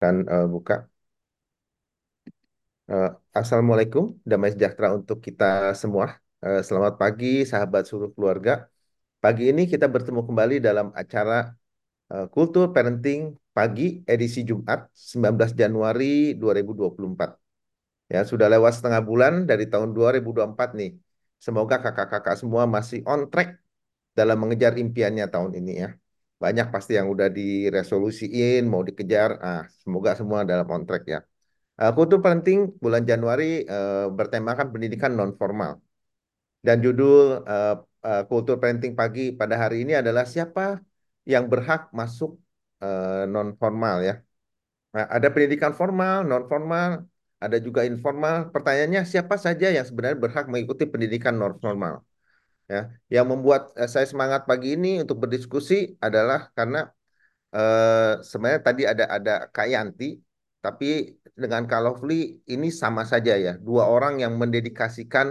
Dan eh, buka. Eh, Assalamualaikum, damai sejahtera untuk kita semua. Eh, selamat pagi, sahabat seluruh keluarga. Pagi ini kita bertemu kembali dalam acara eh, Kultur Parenting Pagi edisi Jumat 19 Januari 2024. Ya, sudah lewat setengah bulan dari tahun 2024 nih. Semoga kakak-kakak semua masih on track dalam mengejar impiannya tahun ini ya. Banyak pasti yang udah diresolusiin, mau dikejar. Ah, semoga semua dalam on track ya. Uh, Kultur Parenting bulan Januari uh, bertemakan pendidikan non formal. Dan judul uh, uh, Kultur Parenting pagi pada hari ini adalah siapa yang berhak masuk uh, non formal ya. Nah, ada pendidikan formal, non formal, ada juga informal. Pertanyaannya siapa saja yang sebenarnya berhak mengikuti pendidikan non formal? Ya, yang membuat uh, saya semangat pagi ini untuk berdiskusi adalah karena uh, sebenarnya tadi ada ada Kak Yanti tapi dengan Kak Lovely ini sama saja ya. Dua orang yang mendedikasikan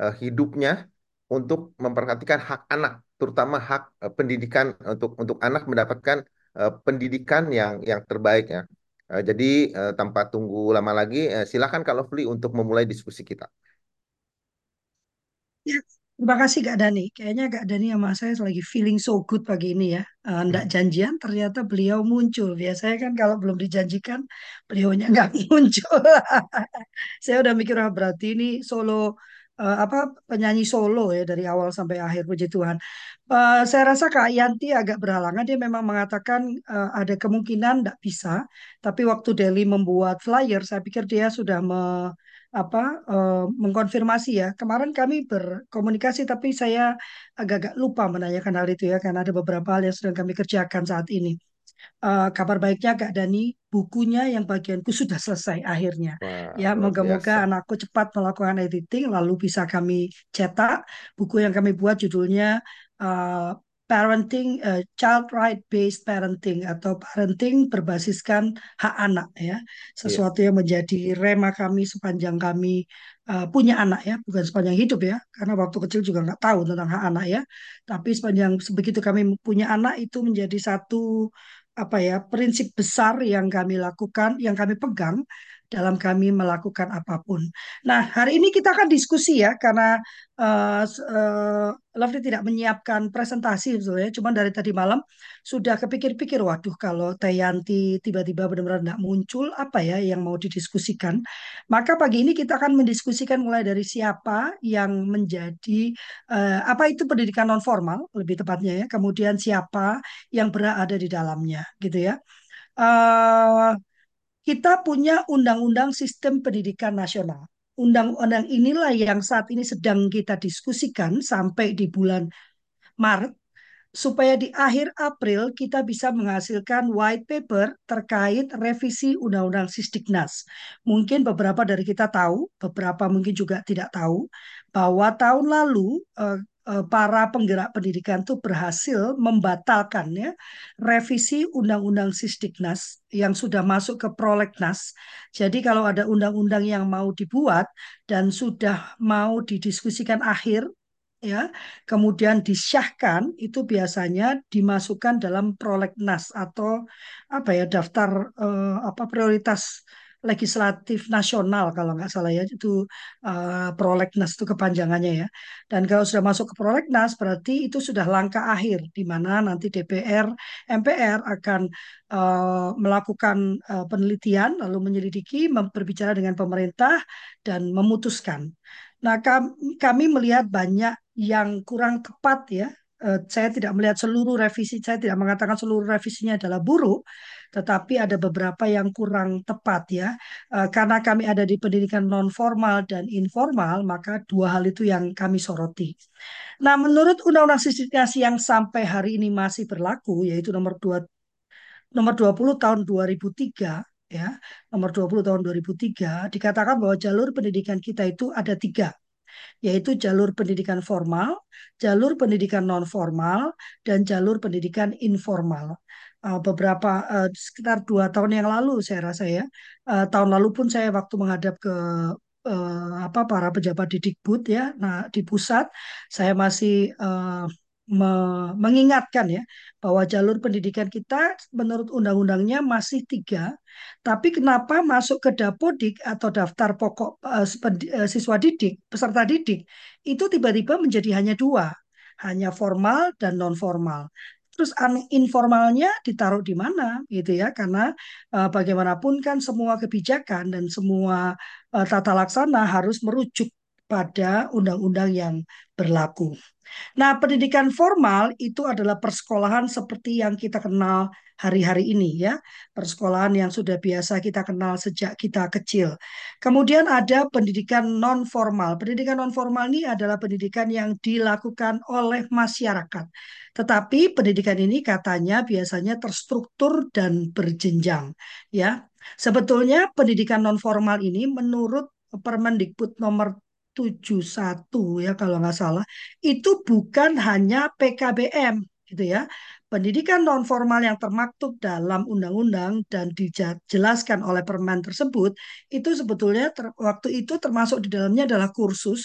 uh, hidupnya untuk memperhatikan hak anak, terutama hak uh, pendidikan untuk untuk anak mendapatkan uh, pendidikan yang yang terbaik ya. Jadi tanpa tunggu lama lagi, silakan Kak Lovely untuk memulai diskusi kita. Ya, terima kasih Kak Dani. Kayaknya Kak Dani sama saya lagi feeling so good pagi ini ya. Eh, Nggak janjian, ternyata beliau muncul. Biasanya kan kalau belum dijanjikan, beliaunya nggak muncul. Saya udah mikir, ah, berarti ini solo eh, apa penyanyi solo ya dari awal sampai akhir. Puji Tuhan. Eh, saya rasa Kak Yanti agak berhalangan. Dia memang mengatakan eh, ada kemungkinan nggak bisa. Tapi waktu Delhi membuat flyer, saya pikir dia sudah me, apa eh, mengkonfirmasi ya. Kemarin kami berkomunikasi, tapi saya agak-agak lupa menanyakan hal itu ya, karena ada beberapa hal yang sedang kami kerjakan saat ini. Eh, kabar baiknya Kak Dani, bukunya yang bagianku sudah selesai akhirnya. Wah, Ya, moga-moga anakku cepat melakukan editing, lalu bisa kami cetak. Buku yang kami buat judulnya eh, Parenting, eh, Child Right Based Parenting atau Parenting berbasiskan hak anak ya. Iya, Sesuatu yang menjadi rema kami sepanjang kami eh, punya anak ya, bukan sepanjang hidup ya. Karena waktu kecil juga nggak tahu tentang hak anak ya. Tapi sepanjang begitu kami punya anak itu menjadi satu apa ya prinsip besar yang kami lakukan, yang kami pegang dalam kami melakukan apa pun. Nah, hari ini kita akan diskusi ya karena uh, uh, Lovely tidak menyiapkan presentasi sebetulnya, cuma dari tadi malam sudah kepikir-pikir, waduh kalau Tayanti tiba-tiba benar-benar tidak muncul, apa ya yang mau didiskusikan? Maka pagi ini kita akan mendiskusikan mulai dari siapa yang menjadi uh, apa itu pendidikan non formal lebih tepatnya ya, kemudian siapa yang berada di dalamnya, gitu ya. Uh, kita punya undang-undang sistem pendidikan nasional. Undang-undang inilah yang saat ini sedang kita diskusikan sampai di bulan Maret supaya di akhir April kita bisa menghasilkan white paper terkait revisi Undang-Undang Sisdiknas. Mungkin beberapa dari kita tahu, beberapa mungkin juga tidak tahu, bahwa tahun lalu eh, para penggerak pendidikan itu berhasil membatalkan ya revisi Undang-Undang Sisdiknas yang sudah masuk ke prolegnas. Jadi kalau ada undang-undang yang mau dibuat dan sudah mau didiskusikan akhir ya kemudian disyahkan itu biasanya dimasukkan dalam prolegnas atau apa ya daftar eh, apa prioritas legislatif nasional kalau nggak salah ya itu eh, prolegnas itu kepanjangannya ya dan kalau sudah masuk ke prolegnas berarti itu sudah langkah akhir di mana nanti DPR MPR akan eh, melakukan eh, penelitian lalu menyelidiki berbicara dengan pemerintah dan memutuskan Nah, kami melihat banyak yang kurang tepat ya. Eh, Saya tidak melihat seluruh revisi, saya tidak mengatakan seluruh revisinya adalah buruk, tetapi ada beberapa yang kurang tepat ya. Eh, Karena kami ada di pendidikan non formal dan informal, maka dua hal itu yang kami soroti. Nah, menurut Undang-Undang Sisdiknas yang sampai hari ini masih berlaku, yaitu nomor 2 nomor 20 tahun 2003 ya, nomor 20 tahun 2003 dikatakan bahwa jalur pendidikan kita itu ada tiga yaitu jalur pendidikan formal, jalur pendidikan non formal, dan jalur pendidikan informal. Uh, beberapa uh, sekitar dua tahun yang lalu saya rasa ya, uh, tahun lalu pun saya waktu menghadap ke uh, apa para pejabat di Dikbud ya, nah di pusat saya masih me- mengingatkan ya bahwa jalur pendidikan kita menurut undang-undangnya masih tiga, tapi kenapa masuk ke Dapodik atau daftar pokok eh, siswa didik, peserta didik, itu tiba-tiba menjadi hanya dua, hanya formal dan non formal. Terus informalnya ditaruh di mana gitu ya? Karena eh, bagaimanapun kan semua kebijakan dan semua eh, tata laksana harus merujuk pada undang-undang yang berlaku. Nah, pendidikan formal itu adalah persekolahan seperti yang kita kenal hari-hari ini ya. Persekolahan yang sudah biasa kita kenal sejak kita kecil. Kemudian ada pendidikan non formal. Pendidikan non formal ini adalah pendidikan yang dilakukan oleh masyarakat. Tetapi pendidikan ini katanya biasanya terstruktur dan berjenjang ya. Sebetulnya pendidikan non formal ini menurut Permendikbud nomor 71 ya kalau nggak salah itu bukan hanya PKBM gitu ya. Pendidikan non formal yang termaktub dalam undang-undang dan dijelaskan oleh permen tersebut itu sebetulnya ter- waktu itu termasuk di dalamnya adalah kursus,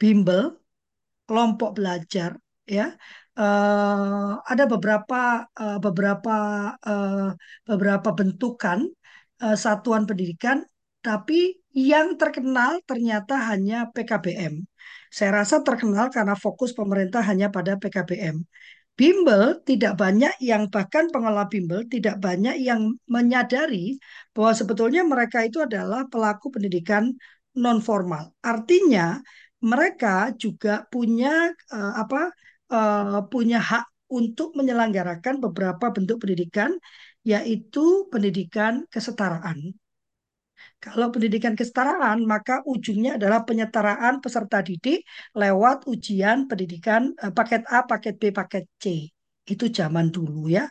bimbel, kelompok belajar ya Eh, ada beberapa eh, beberapa eh, beberapa bentukan eh, satuan pendidikan tapi yang terkenal ternyata hanya PKBM. Saya rasa terkenal karena fokus pemerintah hanya pada PKBM. Bimbel tidak banyak yang bahkan pengelola bimbel tidak banyak yang menyadari bahwa sebetulnya mereka itu adalah pelaku pendidikan non formal. Artinya mereka juga punya eh, apa eh, punya hak untuk menyelenggarakan beberapa bentuk pendidikan yaitu pendidikan kesetaraan. Kalau pendidikan kesetaraan, maka ujungnya adalah penyetaraan peserta didik lewat ujian pendidikan eh, paket A, paket B, paket C. Itu zaman dulu ya.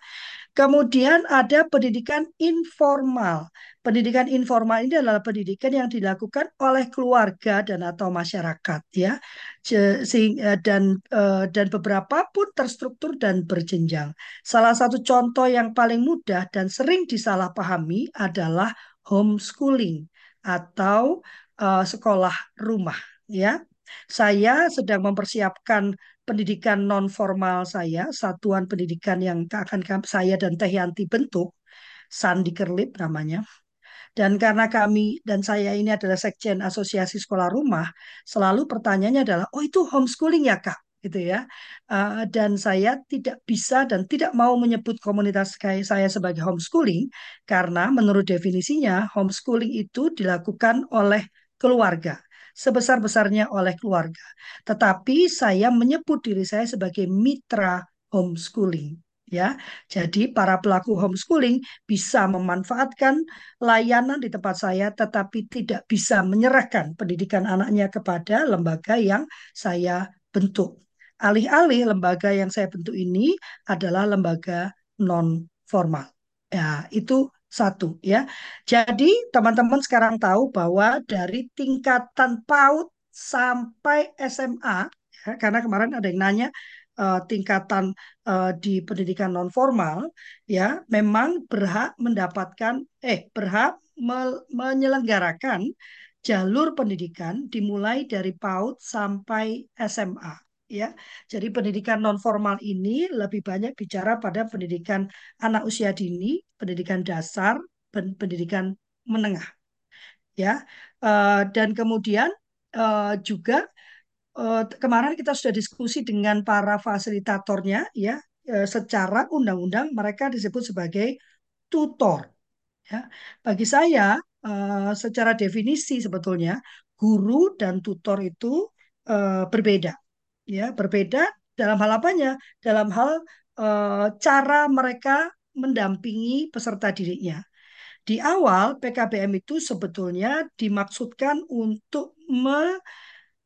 Kemudian ada pendidikan informal. Pendidikan informal ini adalah pendidikan yang dilakukan oleh keluarga dan atau masyarakat ya. Eh, Dan eh, dan beberapa pun terstruktur dan berjenjang. Salah satu contoh yang paling mudah dan sering disalahpahami adalah homeschooling atau eh, sekolah rumah ya. Saya sedang mempersiapkan pendidikan non formal saya, satuan pendidikan yang akan saya dan Teh Yanti bentuk, Sandikerlip namanya. Dan karena kami dan saya ini adalah sekjen Asosiasi Sekolah Rumah, selalu pertanyaannya adalah, oh itu homeschooling ya Kak? Gitu ya. Uh, dan saya tidak bisa dan tidak mau menyebut komunitas kayak saya sebagai homeschooling karena menurut definisinya homeschooling itu dilakukan oleh keluarga sebesar-besarnya oleh keluarga. Tetapi saya menyebut diri saya sebagai mitra homeschooling ya. Jadi para pelaku homeschooling bisa memanfaatkan layanan di tempat saya tetapi tidak bisa menyerahkan pendidikan anaknya kepada lembaga yang saya bentuk. Alih-alih lembaga yang saya bentuk ini adalah lembaga non formal. Ya, itu satu ya. Jadi teman-teman sekarang tahu bahwa dari tingkatan PAUD sampai SMA ya, karena kemarin ada yang nanya uh, tingkatan uh, di pendidikan non formal ya memang berhak mendapatkan eh berhak me menyelenggarakan jalur pendidikan dimulai dari PAUD sampai SMA ya. Jadi pendidikan non formal ini lebih banyak bicara pada pendidikan anak usia dini, pendidikan dasar, pendidikan menengah ya. Uh, dan kemudian uh, juga uh, kemarin kita sudah diskusi dengan para fasilitatornya ya uh, secara undang-undang mereka disebut sebagai tutor ya bagi saya uh, secara definisi sebetulnya guru dan tutor itu uh, berbeda ya berbeda dalam hal apanya? Dalam hal uh, cara mereka mendampingi peserta didiknya. Di awal PKBM itu sebetulnya dimaksudkan untuk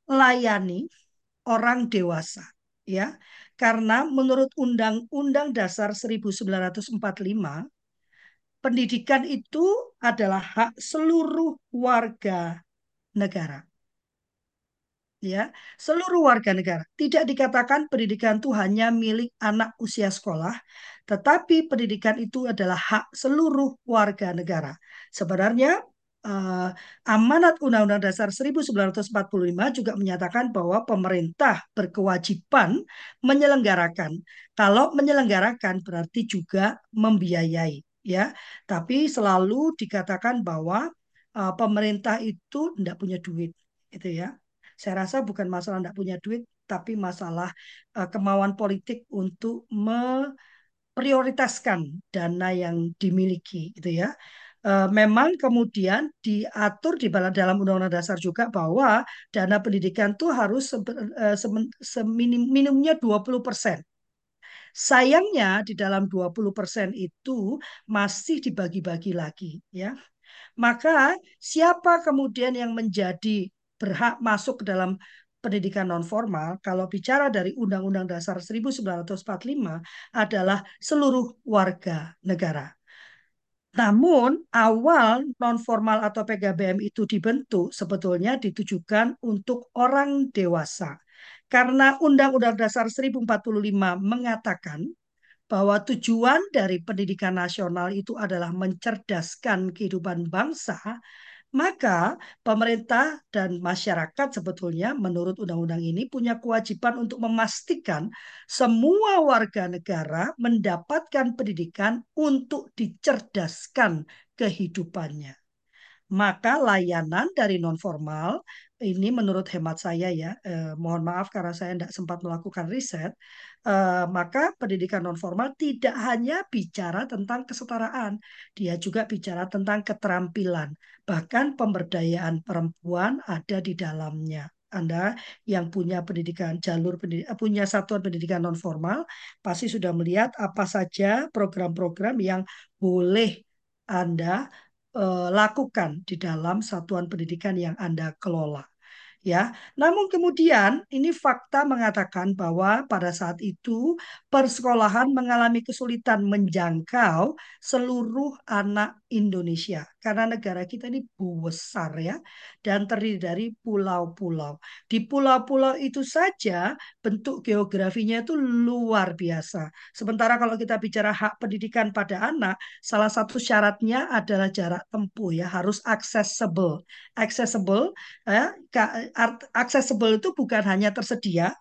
melayani orang dewasa ya. Karena menurut Undang-Undang Dasar 1945 pendidikan itu adalah hak seluruh warga negara ya seluruh warga negara tidak dikatakan pendidikan itu hanya milik anak usia sekolah tetapi pendidikan itu adalah hak seluruh warga negara sebenarnya uh, amanat Undang-Undang Dasar 1945 juga menyatakan bahwa pemerintah berkewajiban menyelenggarakan. Kalau menyelenggarakan berarti juga membiayai, ya. Tapi selalu dikatakan bahwa uh, pemerintah itu tidak punya duit, itu ya. Saya rasa bukan masalah tidak punya duit, tapi masalah uh, kemauan politik untuk memprioritaskan dana yang dimiliki, gitu ya. Eh, memang kemudian diatur di dalam Undang-Undang Dasar juga bahwa dana pendidikan itu harus eh, seminim minimumnya 20%. Sayangnya di dalam 20% itu masih dibagi-bagi lagi ya. Maka siapa kemudian yang menjadi berhak masuk ke dalam pendidikan non formal kalau bicara dari Undang-Undang Dasar 1945 adalah seluruh warga negara. Namun awal non formal atau PKBM itu dibentuk sebetulnya ditujukan untuk orang dewasa. Karena Undang-Undang Dasar 1045 mengatakan bahwa tujuan dari pendidikan nasional itu adalah mencerdaskan kehidupan bangsa maka pemerintah dan masyarakat sebetulnya menurut undang-undang ini punya kewajiban untuk memastikan semua warga negara mendapatkan pendidikan untuk dicerdaskan kehidupannya. Maka layanan dari non formal ini menurut hemat saya ya, eh, mohon maaf karena saya tidak sempat melakukan riset, eh, maka pendidikan non formal tidak hanya bicara tentang kesetaraan, dia juga bicara tentang keterampilan, bahkan pemberdayaan perempuan ada di dalamnya. Anda yang punya pendidikan jalur pendidikan, eh, punya satuan pendidikan non formal pasti sudah melihat apa saja program-program yang boleh Anda uh, lakukan di dalam satuan pendidikan yang Anda kelola. Ya, namun kemudian ini fakta mengatakan bahwa pada saat itu persekolahan mengalami kesulitan menjangkau seluruh anak Indonesia karena negara kita ini besar ya dan terdiri dari pulau-pulau. Di pulau-pulau itu saja bentuk geografinya itu luar biasa. Sementara kalau kita bicara hak pendidikan pada anak, salah satu syaratnya adalah jarak tempuh ya harus accessible. Accessible ya accessible itu bukan hanya tersedia,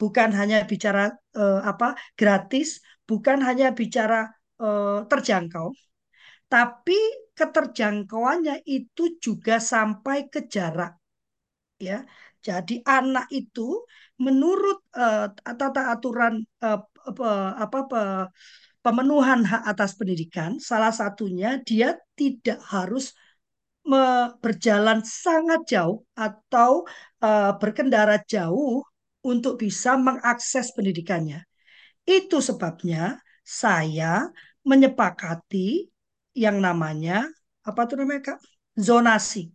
bukan hanya bicara uh, apa gratis, bukan hanya bicara uh, terjangkau, tapi keterjangkauannya itu juga sampai ke jarak. Ya, jadi anak itu menurut uh, tata aturan uh, apa, apa pemenuhan hak atas pendidikan, salah satunya dia tidak harus berjalan sangat jauh atau uh, berkendara jauh untuk bisa mengakses pendidikannya. Itu sebabnya saya menyepakati yang namanya apa itu namanya Kak? zonasi.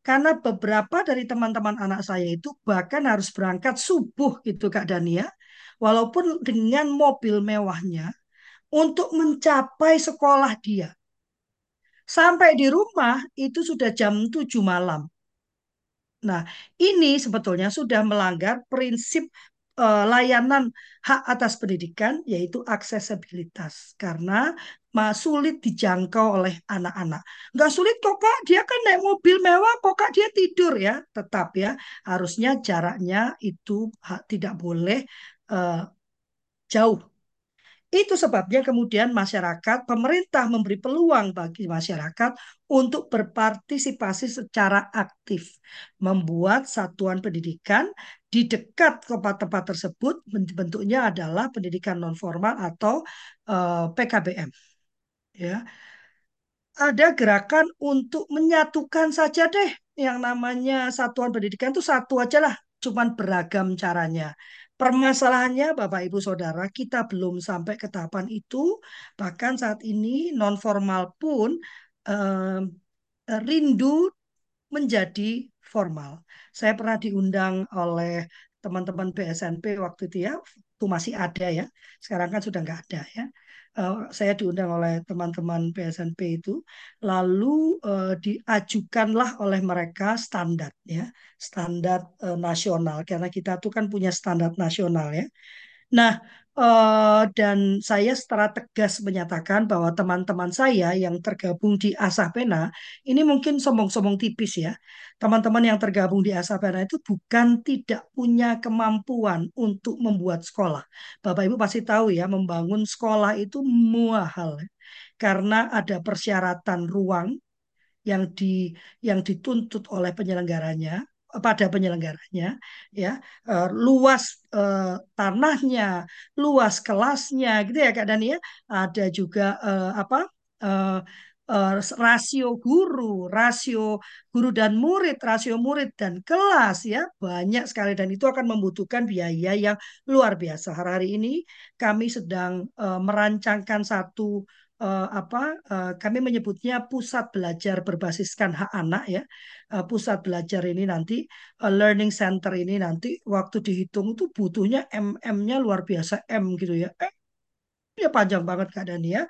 Karena beberapa dari teman-teman anak saya itu bahkan harus berangkat subuh gitu Kak Dania, walaupun dengan mobil mewahnya untuk mencapai sekolah dia. Sampai di rumah itu sudah jam 7 malam. Nah, ini sebetulnya sudah melanggar prinsip uh, layanan hak atas pendidikan yaitu aksesibilitas karena sulit dijangkau oleh anak-anak. Nggak sulit kok kak, dia kan naik mobil mewah kok kak dia tidur ya. Tetap ya, harusnya jaraknya itu tidak boleh uh, jauh itu sebabnya kemudian masyarakat, pemerintah memberi peluang bagi masyarakat untuk berpartisipasi secara aktif, membuat satuan pendidikan di dekat tempat-tempat tersebut bentuknya adalah pendidikan non formal atau uh, eh, PKBM. Ya, ada gerakan untuk menyatukan saja deh yang namanya satuan pendidikan itu satu aja lah, cuman beragam caranya. Permasalahannya Bapak Ibu Saudara, kita belum sampai ke tahapan itu. Bahkan saat ini non formal pun eh, rindu menjadi formal. Saya pernah diundang oleh teman-teman BSNP waktu itu ya, itu masih ada ya. Sekarang kan sudah nggak ada ya. Uh, saya diundang oleh teman-teman BSNP itu, lalu uh, diajukanlah oleh mereka standar ya, standar uh, nasional karena kita tuh kan punya standar nasional ya. Nah, Eh, dan saya secara tegas menyatakan bahwa teman-teman saya yang tergabung di Asapena ini mungkin sombong-sombong tipis ya. Teman-teman yang tergabung di Asapena itu bukan tidak punya kemampuan untuk membuat sekolah. Bapak Ibu pasti tahu ya, membangun sekolah itu mahal karena ada persyaratan ruang yang di yang dituntut oleh penyelenggaranya pada penyelenggaranya ya eh, luas eh, tanahnya luas kelasnya gitu ya Kak Dani ya. Ada juga eh, apa eh, eh, rasio guru rasio guru dan murid rasio murid dan kelas ya. Banyak sekali dan itu akan membutuhkan biaya yang luar biasa. Hari-hari ini kami sedang eh, merancangkan satu eh, apa eh, kami menyebutnya pusat belajar berbasiskan hak anak ya. Eh, pusat belajar ini nanti eh, learning center ini nanti waktu dihitung itu butuhnya MM-nya luar biasa M gitu ya. Eh, ya panjang banget Dani ya.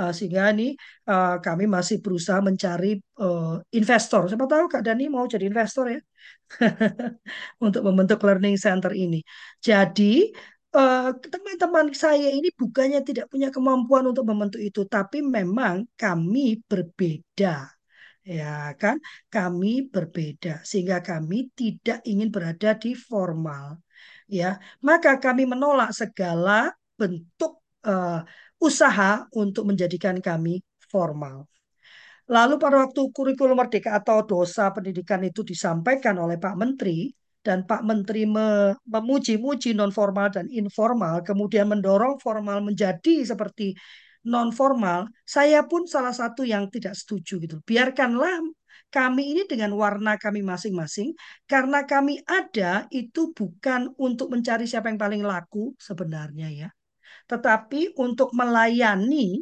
Eh, sehingga ini eh, kami masih berusaha mencari eh, investor. Siapa tahu Kak Dani mau jadi investor ya untuk membentuk learning center ini. Jadi eh, teman-teman saya ini bukannya tidak punya kemampuan untuk membentuk itu, tapi memang kami berbeda. Ya kan, kami berbeda sehingga kami tidak ingin berada di formal. Ya, maka kami menolak segala bentuk eh, usaha untuk menjadikan kami formal. Lalu pada waktu kurikulum merdeka atau dosa pendidikan itu disampaikan oleh Pak Menteri dan Pak Menteri me- memuji-muji non formal dan informal, kemudian mendorong formal menjadi seperti non formal, saya pun salah satu yang tidak setuju gitu. Biarkanlah kami ini dengan warna kami masing-masing, karena kami ada itu bukan untuk mencari siapa yang paling laku sebenarnya ya tetapi untuk melayani,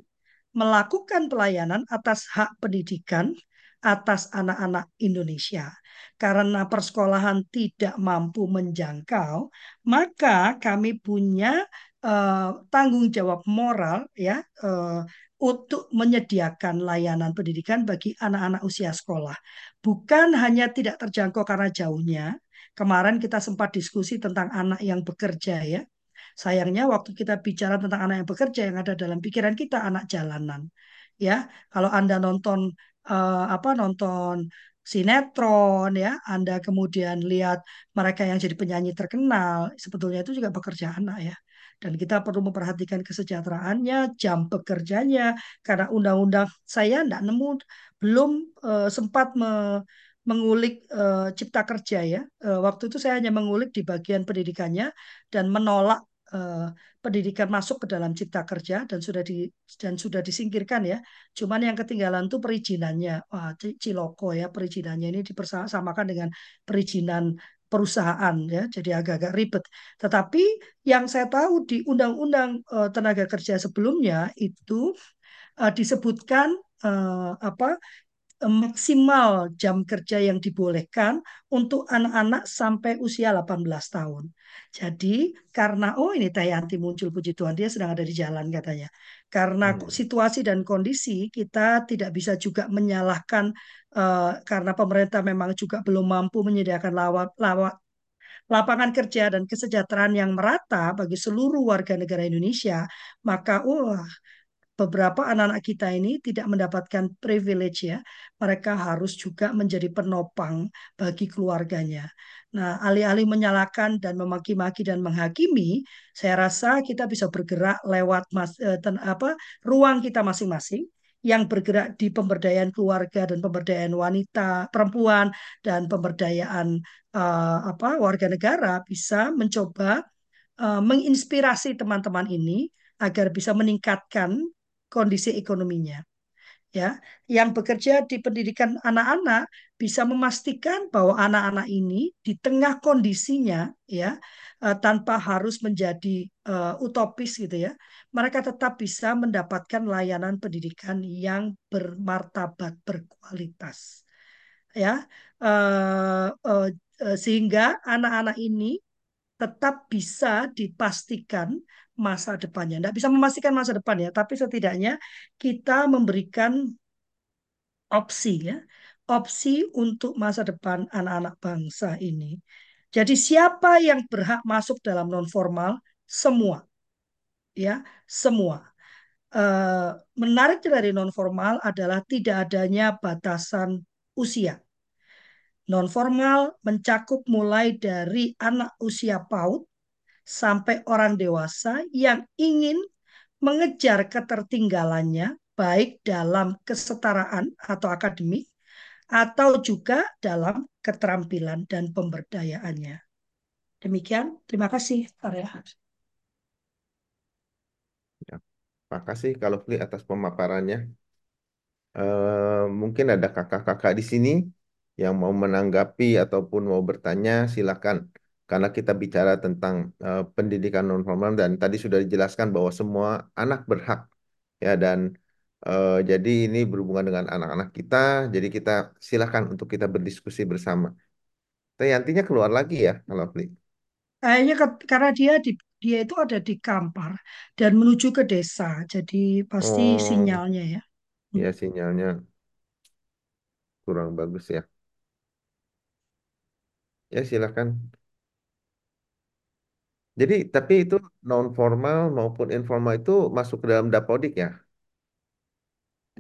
melakukan pelayanan atas hak pendidikan atas anak-anak Indonesia. Karena persekolahan tidak mampu menjangkau, maka kami punya eh, tanggung jawab moral ya eh, untuk menyediakan layanan pendidikan bagi anak-anak usia sekolah. Bukan hanya tidak terjangkau karena jauhnya. Kemarin kita sempat diskusi tentang anak yang bekerja ya Sayangnya waktu kita bicara tentang anak yang bekerja yang ada dalam pikiran kita anak jalanan. Ya, kalau Anda nonton eh, apa nonton sinetron ya, Anda kemudian lihat mereka yang jadi penyanyi terkenal, sebetulnya itu juga bekerja anak ya. Dan kita perlu memperhatikan kesejahteraannya, jam bekerjanya, karena undang-undang saya tidak nemu, belum eh, sempat me- mengulik eh, cipta kerja ya. Eh, waktu itu saya hanya mengulik di bagian pendidikannya dan menolak eh, pendidikan masuk ke dalam cipta kerja dan sudah di dan sudah disingkirkan ya. Cuman yang ketinggalan tuh perizinannya. Wah, ci- ciloko ya perizinannya ini dipersamakan dengan perizinan perusahaan ya. Jadi agak-agak ribet. Tetapi yang saya tahu di Undang-Undang eh, Tenaga Kerja sebelumnya itu eh, disebutkan apa maksimal jam kerja yang dibolehkan untuk anak-anak sampai usia 18 tahun. Jadi karena oh ini Teh Yanti muncul puji Tuhan dia sedang ada di jalan katanya. Karena Hmm. situasi dan kondisi kita tidak bisa juga menyalahkan eh, karena pemerintah memang juga belum mampu menyediakan lawat, lawat lapangan kerja dan kesejahteraan yang merata bagi seluruh warga negara Indonesia, maka wah beberapa anak-anak kita ini tidak mendapatkan privilege ya. Mereka harus juga menjadi penopang bagi keluarganya. Nah, alih-alih menyalahkan dan memaki-maki dan menghakimi, saya rasa kita bisa bergerak lewat mas, eh, ten- apa ruang kita masing-masing yang bergerak di pemberdayaan keluarga dan pemberdayaan wanita, perempuan dan pemberdayaan eh, apa warga negara bisa mencoba eh, menginspirasi teman-teman ini agar bisa meningkatkan kondisi ekonominya. Ya, yang bekerja di pendidikan anak-anak bisa memastikan bahwa anak-anak ini di tengah kondisinya, ya, eh, tanpa harus menjadi eh, utopis gitu ya, mereka tetap bisa mendapatkan layanan pendidikan yang bermartabat, berkualitas. Ya, eh, eh, sehingga anak-anak ini tetap bisa dipastikan masa depannya. Tidak bisa memastikan masa depan ya, tapi setidaknya kita memberikan opsi ya, opsi untuk masa depan anak-anak bangsa ini. Jadi siapa yang berhak masuk dalam non formal? Semua. ya, semua. Eh, menarik dari non formal adalah tidak adanya batasan usia. Non formal mencakup mulai dari anak usia PAUD sampai orang dewasa yang ingin mengejar ketertinggalannya baik dalam kesetaraan atau akademik atau juga dalam keterampilan dan pemberdayaannya. Demikian, terima kasih, Arya. Ya, makasih kalau Fli atas pemaparannya. Eh, mungkin ada kakak-kakak di sini yang mau menanggapi ataupun mau bertanya, silakan. Karena kita bicara tentang eh, pendidikan non formal dan tadi sudah dijelaskan bahwa semua anak berhak ya dan eh, jadi ini berhubungan dengan anak-anak kita. Jadi kita silakan untuk kita berdiskusi bersama. Tapi nantinya keluar lagi ya kalau Fli. Kayaknya ke- karena dia di dia itu ada di Kampar dan menuju ke desa, jadi pasti Oh, sinyalnya ya. Ya sinyalnya kurang bagus ya. Ya silakan. Jadi, tapi itu non formal maupun informal itu masuk ke dalam dapodik ya,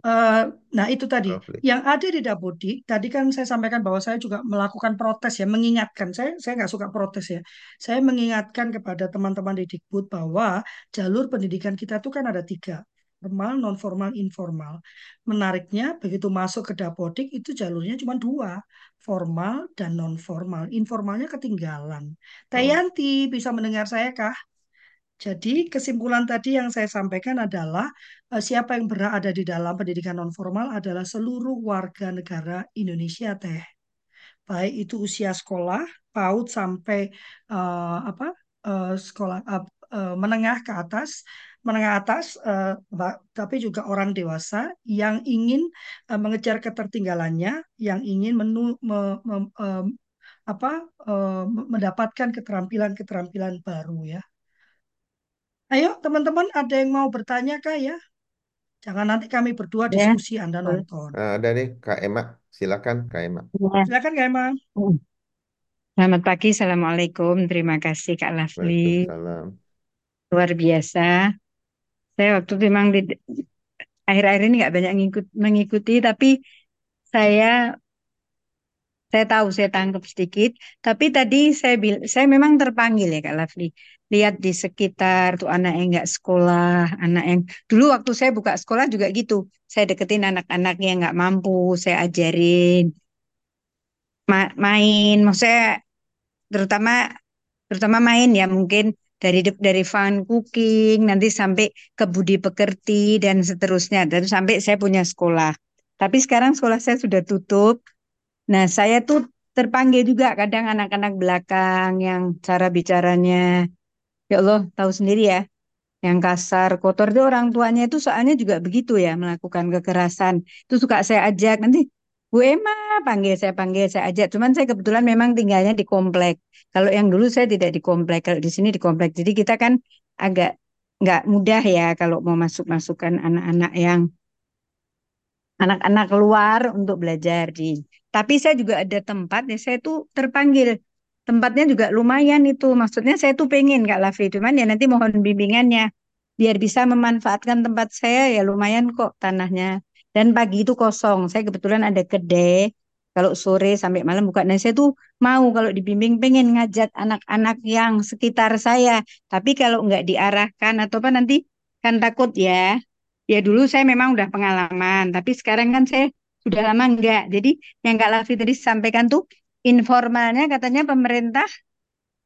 Eh, nah, itu tadi Rafli? yang ada di Dapodik. Tadi kan saya sampaikan bahwa saya juga melakukan protes ya, mengingatkan. Saya saya nggak suka protes ya. Saya mengingatkan kepada teman-teman di Dikbud bahwa jalur pendidikan kita itu kan ada tiga, formal, non formal, informal. Menariknya begitu masuk ke Dapodik itu jalurnya cuma dua, formal dan non formal. Informalnya ketinggalan. Teh Oh, Yanti bisa mendengar saya kah? Jadi kesimpulan tadi yang saya sampaikan adalah eh, siapa yang berada di dalam pendidikan non formal adalah seluruh warga negara Indonesia teh. Baik itu usia sekolah, PAUD sampai eh, apa eh, sekolah eh, eh, menengah ke atas, menengah atas, eh, ba- tapi juga orang dewasa yang ingin eh, mengejar ketertinggalannya, yang ingin menu, me- me- em, apa eh, mendapatkan keterampilan-keterampilan baru ya. Ayo, teman-teman, ada yang mau bertanya kah ya? Jangan nanti kami berdua Ya, diskusi, Anda nonton. nah, ada nih Kak Ema, silakan Kak Ema. Ya. Silakan, Kak Emang. Selamat pagi, Assalamualaikum. Terima kasih Kak Lafli. Waalaikumsalam. Luar biasa. Saya waktu itu memang akhir-akhir ini nggak banyak ngikut, mengikuti, tapi saya saya tahu, saya tangkap sedikit. Tapi tadi saya bil, saya memang terpanggil ya Kak Lafli. Lihat di sekitar tuh anak yang nggak sekolah, anak yang dulu waktu saya buka sekolah juga gitu. Saya deketin anak-anak yang nggak mampu, saya ajarin ma- main. Maksudnya terutama terutama main ya mungkin dari dari fun cooking nanti sampai ke budi pekerti dan seterusnya dan sampai saya punya sekolah. Tapi sekarang sekolah saya sudah tutup. Nah, saya tuh terpanggil juga kadang anak-anak belakang yang cara bicaranya ya Allah tahu sendiri ya yang kasar, kotor itu orang tuanya itu soalnya juga begitu ya melakukan kekerasan. Itu suka saya ajak nanti Bu Emma panggil saya panggil saya ajak. Cuman saya kebetulan memang tinggalnya di komplek. Kalau yang dulu saya tidak di komplek, kalau di sini di komplek. Jadi kita kan agak nggak mudah ya kalau mau masuk masukkan anak-anak yang anak-anak keluar untuk belajar di. Tapi saya juga ada tempat ya saya tuh terpanggil. Tempatnya juga lumayan itu. Maksudnya saya tuh pengen Kak Lafi, cuman ya nanti mohon bimbingannya biar bisa memanfaatkan tempat saya ya lumayan kok tanahnya. Dan pagi itu kosong. Saya kebetulan ada kedai. Kalau sore sampai malam buka. Nah saya tuh mau kalau dibimbing pengen ngajak anak-anak yang sekitar saya. Tapi kalau nggak diarahkan atau apa nanti kan takut ya. Ya dulu saya memang udah pengalaman, tapi sekarang kan saya sudah lama enggak. Jadi yang Kak Lafi tadi sampaikan tuh informalnya katanya pemerintah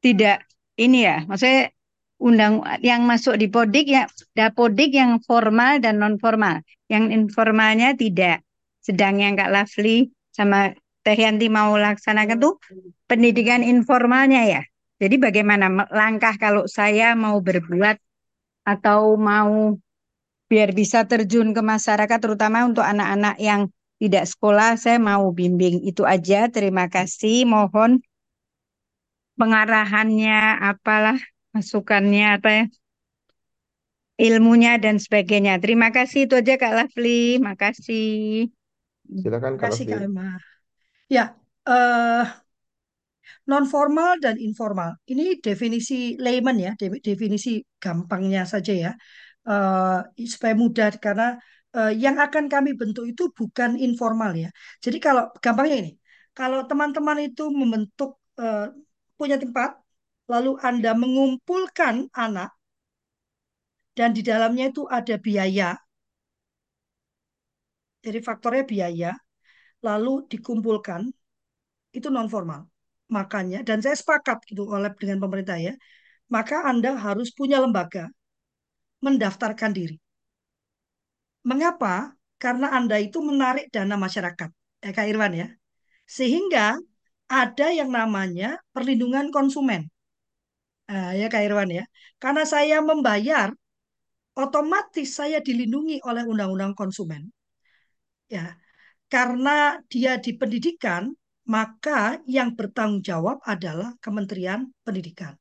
tidak ini ya, maksudnya undang yang masuk di Podik ya Dapodik yang formal dan non formal. Yang informalnya tidak. Sedang yang Kak Lafli sama Teh Yanti mau laksanakan tuh pendidikan informalnya ya. Jadi bagaimana langkah kalau saya mau berbuat atau mau biar bisa terjun ke masyarakat terutama untuk anak-anak yang tidak sekolah saya mau bimbing itu aja. Terima kasih mohon pengarahannya apalah masukannya apa ya ilmunya dan sebagainya. Terima kasih itu aja Kak Lafli. Makasih Silakan Terima kasih. Kak Emang. Ya, eh, Non formal dan informal. Ini definisi layman ya, de- definisi gampangnya saja ya. Eh, supaya mudah karena eh, yang akan kami bentuk itu bukan informal ya. Jadi kalau gampangnya ini, kalau teman-teman itu membentuk eh, punya tempat, lalu Anda mengumpulkan anak dan di dalamnya itu ada biaya. Jadi faktornya biaya, lalu dikumpulkan itu non formal. Makanya dan saya sepakat gitu oleh dengan pemerintah ya. Maka Anda harus punya lembaga mendaftarkan diri. Mengapa? Karena Anda itu menarik dana masyarakat, ya Kak Irwan ya. Sehingga ada yang namanya perlindungan konsumen. Nah, ya Kak Irwan ya. Karena saya membayar, otomatis saya dilindungi oleh undang-undang konsumen. Ya, karena dia di pendidikan, maka yang bertanggung jawab adalah Kementerian Pendidikan.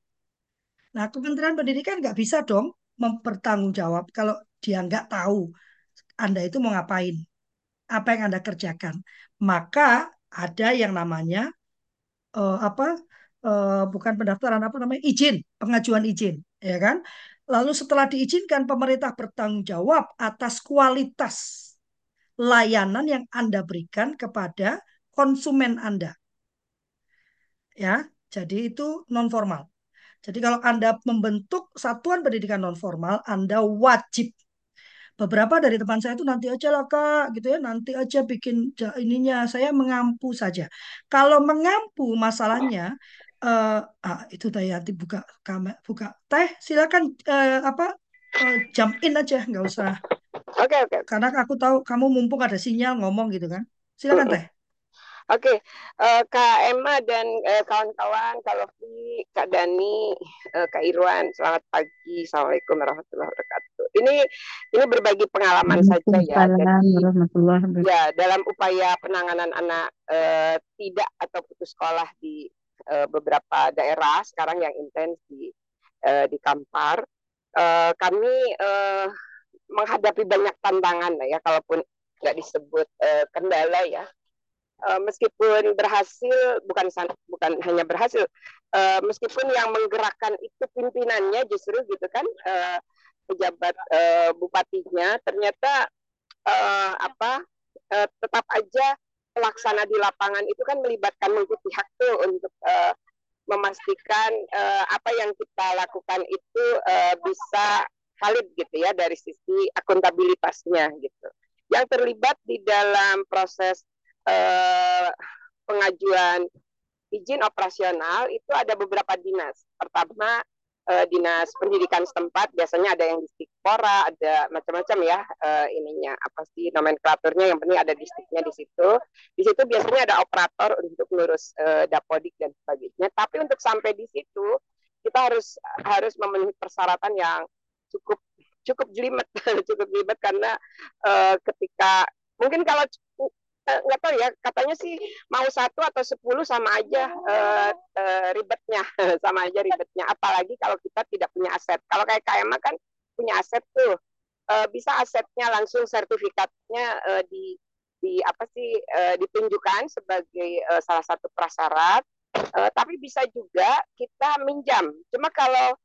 Nah, Kementerian Pendidikan nggak bisa dong mempertanggungjawab kalau dia nggak tahu Anda itu mau ngapain, apa yang Anda kerjakan. Maka ada yang namanya eh, apa? eh, bukan pendaftaran apa namanya izin, pengajuan izin, ya kan? Lalu setelah diizinkan pemerintah bertanggung jawab atas kualitas layanan yang Anda berikan kepada konsumen Anda. Ya, jadi itu non formal. Jadi kalau Anda membentuk satuan pendidikan non formal, Anda wajib. Beberapa dari teman saya itu nanti aja lah Kak, gitu ya, nanti aja bikin ininya. Saya mengampu saja. Kalau mengampu masalahnya, eh, ah, itu tadi nanti buka kamera, buka teh, silakan eh, apa eh, jump in aja, nggak usah. Oke, oke. Karena aku tahu kamu mumpung ada sinyal ngomong gitu kan. Silakan teh. Oke, eh, Kak Emma dan eh, kawan-kawan, Kak Lofi, Kak Dani, eh, Kak Irwan, selamat pagi. Assalamualaikum warahmatullahi wabarakatuh. Ini ini berbagi pengalaman saja ya. Jadi ya dalam upaya penanganan anak eh, tidak atau putus sekolah di eh, beberapa daerah sekarang yang intens di eh, di Kampar, eh, kami eh, menghadapi banyak tantangan ya, kalaupun nggak disebut eh, kendala ya. Eh, meskipun berhasil bukan bukan hanya berhasil eh, meskipun yang menggerakkan itu pimpinannya justru gitu kan eh, pejabat eh, bupatinya ternyata eh, apa eh, tetap aja pelaksana di lapangan itu kan melibatkan multi pihak tuh untuk eh, memastikan eh, apa yang kita lakukan itu eh, bisa valid gitu ya dari sisi akuntabilitasnya gitu. Yang terlibat di dalam proses eh, pengajuan izin operasional itu ada beberapa dinas. Pertama eh, dinas pendidikan setempat biasanya ada yang di Stikpora, ada macam-macam ya eh, ininya apa sih nomenklaturnya yang penting ada distriknya di situ. Di situ biasanya ada operator untuk ngurus eh, dapodik dan sebagainya. Tapi untuk sampai di situ kita harus harus memenuhi persyaratan yang cukup cukup jelimet cukup jelimet karena eh, ketika mungkin kalau eh, nggak tahu ya katanya sih mau satu atau sepuluh sama aja eh, eh, ribetnya sama aja ribetnya. Apalagi kalau kita tidak punya aset. Kalau kayak KMA kan punya aset tuh Eh, bisa asetnya langsung sertifikatnya eh, di di apa sih eh, ditunjukkan sebagai eh, salah satu prasyarat Eh, tapi bisa juga kita minjam. Cuma kalau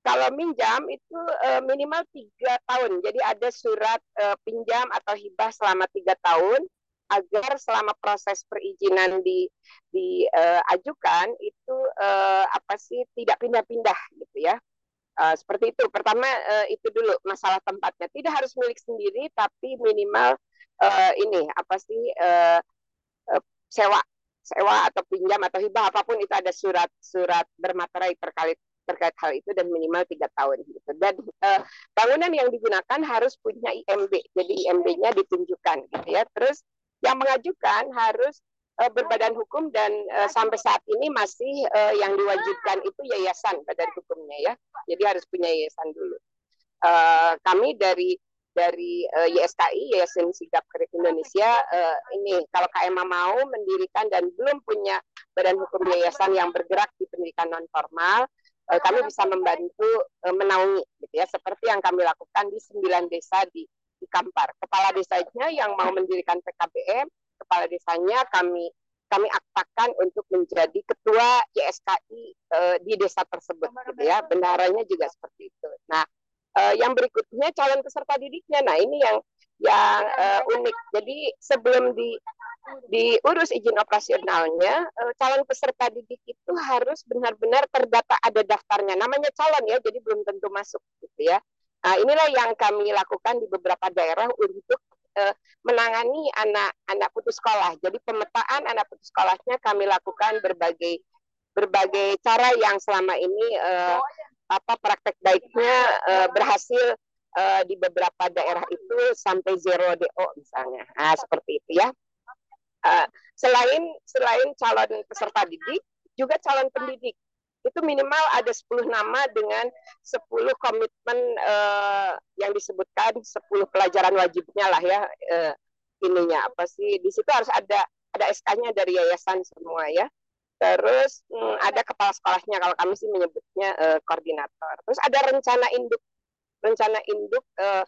kalau minjam itu eh, minimal tiga tahun jadi ada surat eh, pinjam atau hibah selama tiga tahun agar selama proses perizinan di diajukan itu eh, apa sih tidak pindah-pindah gitu ya. Eh, seperti itu. Pertama eh, itu dulu masalah tempatnya. Tidak harus milik sendiri tapi minimal eh, ini apa sih eh, eh, sewa sewa atau pinjam atau hibah apa pun itu ada surat-surat bermaterai terkait terkait hal itu dan minimal tiga tahun gitu. Dan eh, bangunan yang digunakan harus punya IMB. Jadi IMB-nya ditunjukkan gitu ya. Terus yang mengajukan harus uh, berbadan hukum dan uh, sampai saat ini masih uh, yang diwajibkan itu yayasan badan hukumnya ya. Jadi harus punya yayasan dulu. Uh, kami dari dari uh, YSKI Yayasan Sigap Kredit Indonesia uh, ini kalau KMA mau mendirikan dan belum punya badan hukum yayasan yang bergerak di pendidikan non formal uh, kami bisa membantu uh, menaungi gitu ya seperti yang kami lakukan di sembilan desa di di Kampar. Kepala desanya yang mau mendirikan PKBM, kepala desanya kami kami aktakan untuk menjadi ketua YSKI uh, di desa tersebut gitu ya. Bendaharanya juga seperti itu. Nah uh, yang berikutnya calon peserta didiknya. Nah ini yang yang uh, unik. Jadi sebelum di diurus izin operasionalnya uh, calon peserta didik itu harus benar-benar terdata ada daftarnya namanya calon ya jadi belum tentu masuk gitu ya nah inilah yang kami lakukan di beberapa daerah untuk uh, menangani anak-anak putus sekolah. Jadi pemetaan anak putus sekolahnya kami lakukan berbagai berbagai cara yang selama ini uh, apa praktek baiknya uh, berhasil di beberapa daerah itu sampai zero do misalnya. Nah, seperti itu ya. Uh, selain selain calon peserta didik, juga calon pendidik. Itu minimal ada 10 nama dengan 10 komitmen uh, yang disebutkan 10 pelajaran wajibnya lah ya uh, ininya apa sih. Di situ harus ada ada SK-nya dari yayasan semua ya. Terus hmm, ada kepala sekolahnya kalau kami sih menyebutnya uh, koordinator. Terus ada rencana induk. Rencana induk uh,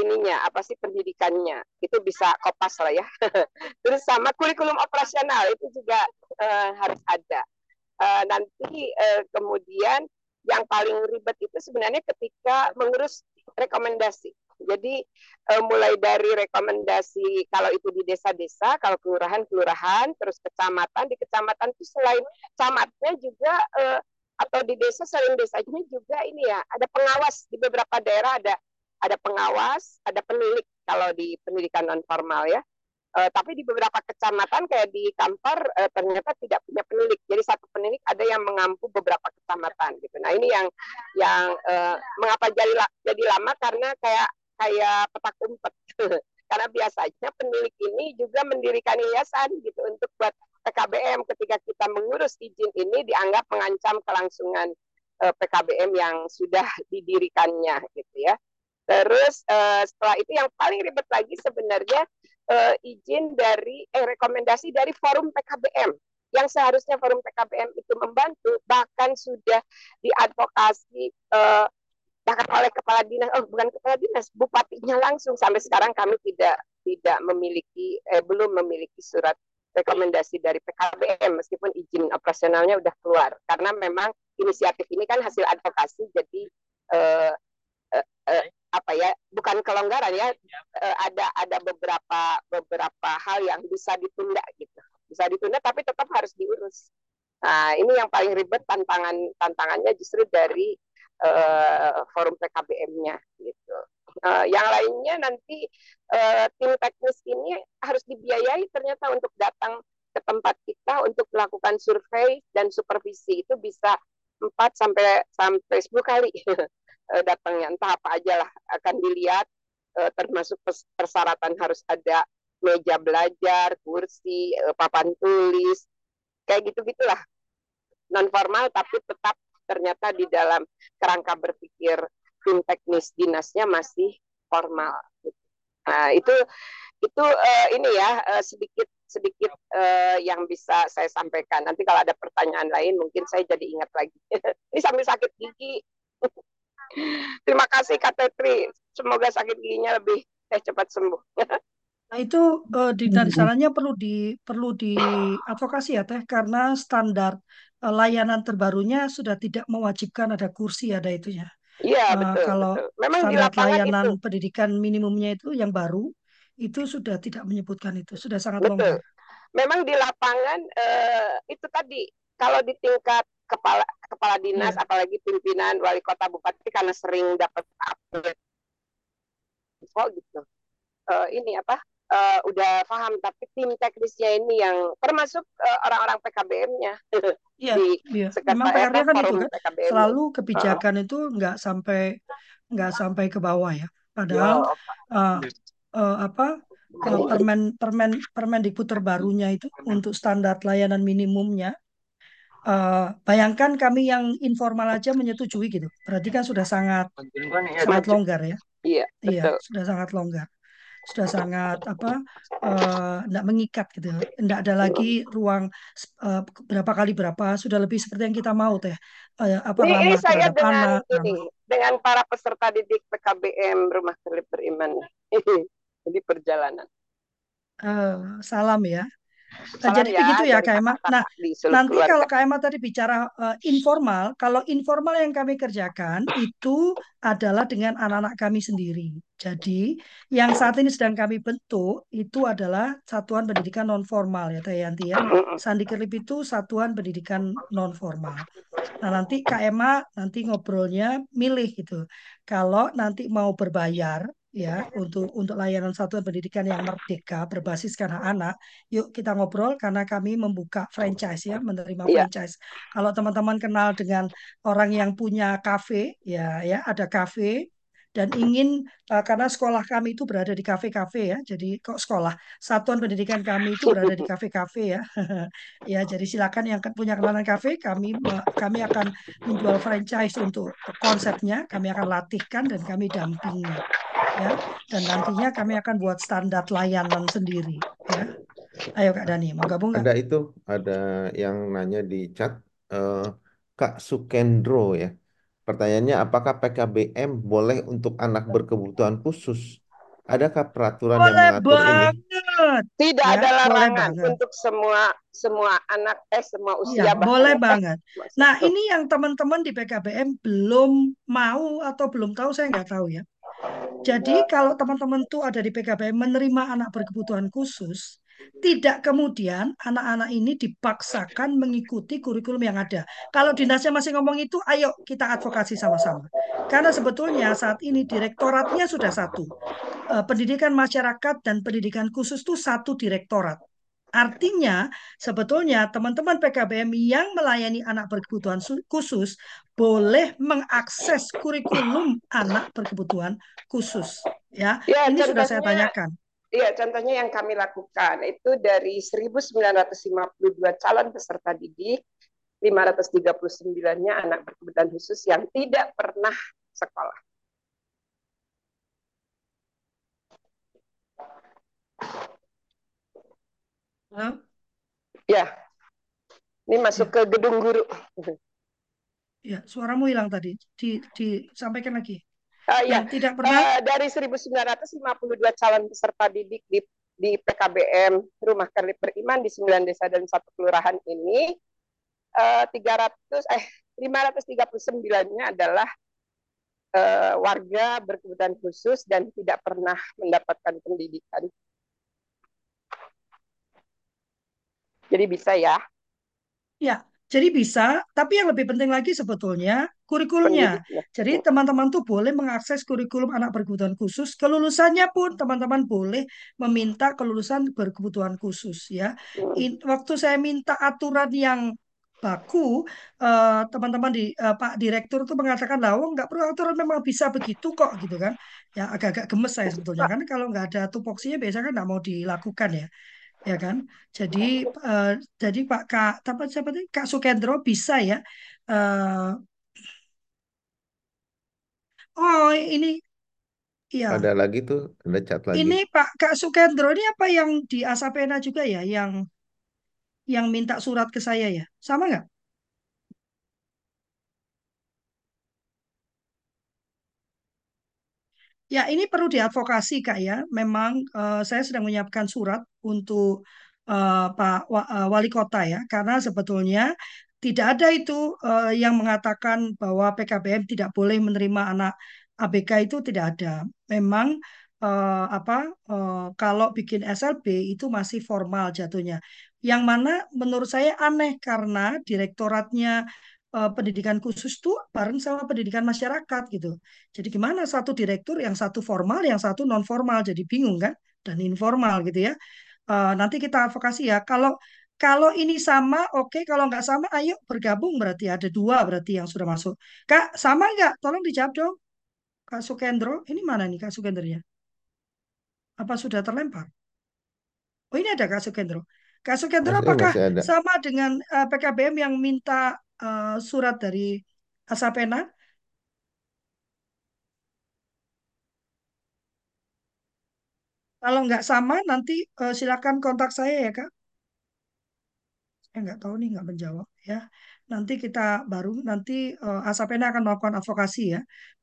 ininya apa sih pendidikannya? Itu bisa kopas lah ya. Terus sama kurikulum operasional itu juga uh, harus ada. Uh, nanti uh, kemudian yang paling ribet itu sebenarnya ketika mengurus rekomendasi. Jadi uh, mulai dari rekomendasi kalau itu di desa-desa, kalau kelurahan-kelurahan, terus kecamatan, di kecamatan itu selain camatnya juga uh, atau di desa selain desanya juga ini ya ada pengawas di beberapa daerah ada ada pengawas, ada penilik kalau di pendidikan non formal ya. Uh, tapi di beberapa kecamatan kayak di Kampar uh, ternyata tidak punya penilik. Jadi satu penilik ada yang mengampu beberapa kecamatan gitu. Nah ini yang yang uh, mengapa jadi jadi lama karena kayak kayak petak umpet. karena biasanya penilik ini juga mendirikan yayasan gitu untuk buat PKBM ketika kita mengurus izin ini dianggap mengancam kelangsungan PKBM yang sudah didirikannya gitu ya. Terus uh, setelah itu yang paling ribet lagi sebenarnya uh, izin dari eh rekomendasi dari forum PKBM yang seharusnya forum PKBM itu membantu bahkan sudah diadvokasi uh, bahkan oleh kepala dinas oh bukan kepala dinas bupatinya langsung. Sampai sekarang kami tidak tidak memiliki eh, belum memiliki surat rekomendasi dari PKBM meskipun izin operasionalnya sudah keluar. Karena memang inisiatif ini kan hasil advokasi jadi eh, eh, eh, apa ya bukan kelonggaran ya uh, ada ada beberapa beberapa hal yang bisa ditunda gitu. Bisa ditunda tapi tetap harus diurus. Nah ini yang paling ribet tantangan tantangannya justru dari uh, forum PKBM-nya gitu. Uh, yang lainnya nanti uh, tim teknis ini harus dibiayai ternyata untuk datang ke tempat kita untuk melakukan survei dan supervisi. Itu bisa 4 sampai sampai 10 kali uh, datangnya entah apa aja lah akan dilihat uh, termasuk persyaratan harus ada meja belajar, kursi, uh, papan tulis, kayak gitu gitulah non formal tapi tetap ternyata di dalam kerangka berpikir tim teknis dinasnya masih formal. Nah itu itu uh, ini ya uh, sedikit sedikit uh, yang bisa saya sampaikan. Nanti kalau ada pertanyaan lain mungkin saya jadi ingat lagi. ini sambil sakit gigi. Terima kasih Kak Tetri. Semoga sakit giginya lebih eh, cepat sembuh. Nah itu uh, di dari sananya perlu di perlu diadvokasi ya Teh karena standar uh, layanan terbarunya sudah tidak mewajibkan ada kursi ada itunya. Iya uh, betul. Kalau betul. Memang standar layanan itu. pendidikan minimumnya itu yang baru itu sudah tidak menyebutkan itu sudah sangat betul. longgar. Memang di lapangan uh, itu tadi kalau di tingkat kepala kepala dinas hmm. apalagi pimpinan wali kota bupati karena sering dapat update info gitu uh, ini apa uh, udah paham tapi tim teknisnya ini yang termasuk uh, orang-orang PKBM-nya iya, di iya. memang PR-nya kan itu kan PKBM. selalu kebijakan uh. itu nggak sampai nggak sampai ke bawah ya padahal uh, uh, apa uh, permen permen permen terbarunya itu untuk standar layanan minimumnya uh, bayangkan kami yang informal aja menyetujui gitu. Berarti kan sudah sangat sangat longgar ya. Iya, iya, sudah sangat longgar. Sudah sangat apa tidak uh, mengikat gitu. Tidak ada lagi ruang uh, berapa kali berapa, sudah lebih seperti yang kita mau teh. Uh, apa ini, ini saya dengan anak, ini dengan para peserta didik PKBM Rumah Kelip Beriman. Jadi perjalanan. Uh, salam ya. Salam Jadi ya begitu ya Kak Emma. Nah, nanti kalau keluarga. Kak Emma tadi bicara eh, informal, kalau informal yang kami kerjakan itu adalah dengan anak-anak kami sendiri. Jadi yang saat ini sedang kami bentuk itu adalah satuan pendidikan non formal ya Teh Yanti ya. Sandi Kerlip itu satuan pendidikan non formal. Nah, nanti Kak Emma nanti ngobrolnya milih gitu. Kalau nanti mau berbayar ya untuk untuk layanan satuan pendidikan yang merdeka berbasiskan hak anak, yuk kita ngobrol karena kami membuka franchise ya, menerima Iya, franchise. Kalau teman-teman kenal dengan orang yang punya kafe ya ya ada kafe dan ingin eh, karena sekolah kami itu berada di kafe-kafe ya. Jadi kok sekolah satuan pendidikan kami itu berada di kafe-kafe ya. Ya, jadi silakan yang punya kenalan kafe, kami kami akan menjual franchise untuk konsepnya, kami akan latihkan dan kami dampingi, ya. Dan nantinya kami akan buat standar layanan sendiri, ya. Ayo Kak Dani, mau gabung nggak? Ada itu, ada yang nanya di chat, eh, Kak Sukendro ya. Pertanyaannya, apakah PKBM boleh untuk anak berkebutuhan khusus? Adakah peraturan yang Boleh mengatur ini? banget, tidak ya, ada boleh larangan banget. untuk semua semua anak eh semua Iya, usia boleh ya. Eh, banget. Nah, tuh. ini yang teman-teman di PKBM belum mau atau belum tahu, saya nggak tahu ya. Jadi kalau teman-teman tuh ada di PKBM menerima anak berkebutuhan khusus, tidak kemudian anak-anak ini dipaksakan mengikuti kurikulum yang ada. Kalau dinasnya masih ngomong itu, ayo kita advokasi sama-sama. Karena sebetulnya saat ini direktoratnya sudah satu. Eh, Pendidikan masyarakat dan pendidikan khusus itu satu direktorat. Artinya, sebetulnya teman-teman PKBM yang melayani anak berkebutuhan su- khusus boleh mengakses kurikulum anak berkebutuhan khusus. Ya, Ya, ini sudah saya tanyakan. Iya, contohnya yang kami lakukan itu dari 1952 calon peserta didik, 539-nya anak berkebutuhan khusus yang tidak pernah sekolah. Hah? Ya, ini masuk Ya, ke gedung guru. ya, suaramu hilang tadi. Di, disampaikan lagi. Ah, ya, Yang tidak pernah Eh, dari 1952 calon peserta didik di di PKBM Rumah Kerlip Beriman di 9 desa dan satu kelurahan ini eh, 300 eh 539-nya adalah eh, warga berkebutuhan khusus dan tidak pernah mendapatkan pendidikan. Jadi bisa ya? Ya, jadi bisa, tapi yang lebih penting lagi sebetulnya kurikulumnya. pendidiknya. Jadi teman-teman tuh boleh mengakses kurikulum anak berkebutuhan khusus. Kelulusannya pun teman-teman boleh meminta kelulusan berkebutuhan khusus ya. Hmm. In- waktu saya minta aturan yang baku, eh, teman-teman di eh, Pak Direktur itu mengatakan lah, oh, nggak perlu aturan memang bisa begitu kok gitu kan. Ya agak-agak gemes saya sebetulnya kan kalau nggak ada tupoksinya biasanya kan nggak mau dilakukan ya ya kan? Jadi eh, jadi Pak Kak apa siapa tadi Kak Sukendro bisa ya. eh, oh ini Ada ya lagi tuh, ada chat lagi. ini Pak Kak Sukendro ini apa yang di Asapena juga ya yang yang minta surat ke saya ya sama nggak? Ya, ini perlu diadvokasi, Kak ya. Memang eh, saya sedang menyiapkan surat untuk eh, Pak eh, Wali Kota ya, karena sebetulnya tidak ada itu eh, yang mengatakan bahwa PKBM tidak boleh menerima anak ABK itu tidak ada. Memang eh, apa eh, kalau bikin SLB itu masih formal jatuhnya. Yang mana menurut saya aneh karena direktoratnya eh, pendidikan khusus tuh bareng sama pendidikan masyarakat gitu. Jadi gimana satu direktur yang satu formal, yang satu non formal, jadi bingung kan? Dan informal gitu ya. Eh, nanti kita advokasi ya. Kalau kalau ini sama, oke. Kalau nggak sama, ayo bergabung. Berarti ada dua berarti yang sudah masuk. Kak, sama nggak? Tolong dijawab dong. Kak Sukendro, ini mana nih Kak Sukendronya? Apa sudah terlempar? Oh ini ada Kak Sukendro. Kak Sukendro apakah ada. sama dengan eh, PKBM yang minta eh, surat dari Asapena? Kalau nggak sama, nanti eh, silakan kontak saya ya Kak. Saya nggak tahu nih nggak menjawab ya. Nanti kita baru nanti eh, Asapena akan melakukan advokasi ya,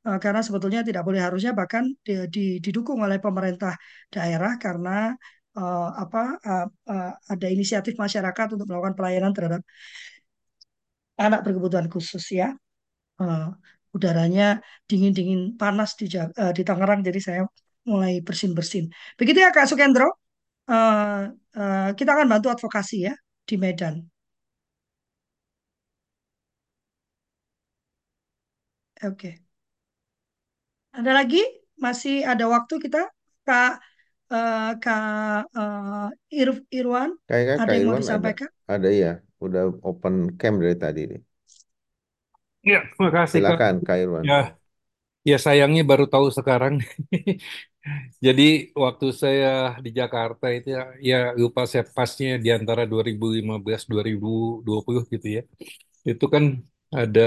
Eh, karena sebetulnya tidak boleh harusnya bahkan di- di- didukung oleh pemerintah daerah karena uh, apa uh, uh, ada inisiatif masyarakat untuk melakukan pelayanan terhadap anak berkebutuhan khusus ya. Uh, udaranya dingin-dingin panas di uh, di Tangerang jadi saya mulai bersin-bersin. Begitu ya Kak Sukendro. Uh, uh, kita akan bantu advokasi ya di Medan. Oke. Okay. Ada lagi? Masih ada waktu kita? Kak uh, Kak uh, Ir Irwan, Kayaknya ada Kak yang mau Irwan ada, disampaikan? ada ya, udah open cam dari tadi nih. Ya, terima kasih Kak. Silakan Kak Irwan. Ya, ya sayangnya baru tahu sekarang. Jadi waktu saya di Jakarta itu ya, ya lupa saya pasnya di antara 2015-2020 gitu ya. Itu kan ada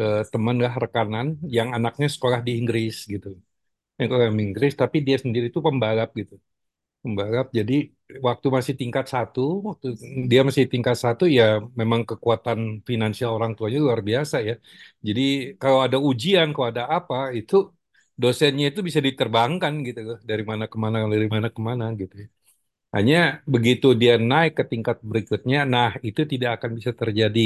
eh, teman lah rekanan yang anaknya sekolah di Inggris gitu. Yang sekolah di Inggris tapi dia sendiri itu pembalap gitu. Pembalap jadi waktu masih tingkat satu, waktu dia masih tingkat satu ya memang kekuatan finansial orang tuanya luar biasa ya. Jadi kalau ada ujian, kalau ada apa itu dosennya itu bisa diterbangkan gitu loh dari mana ke mana dari mana ke mana gitu. ya. Hanya begitu dia naik ke tingkat berikutnya, nah itu tidak akan bisa terjadi.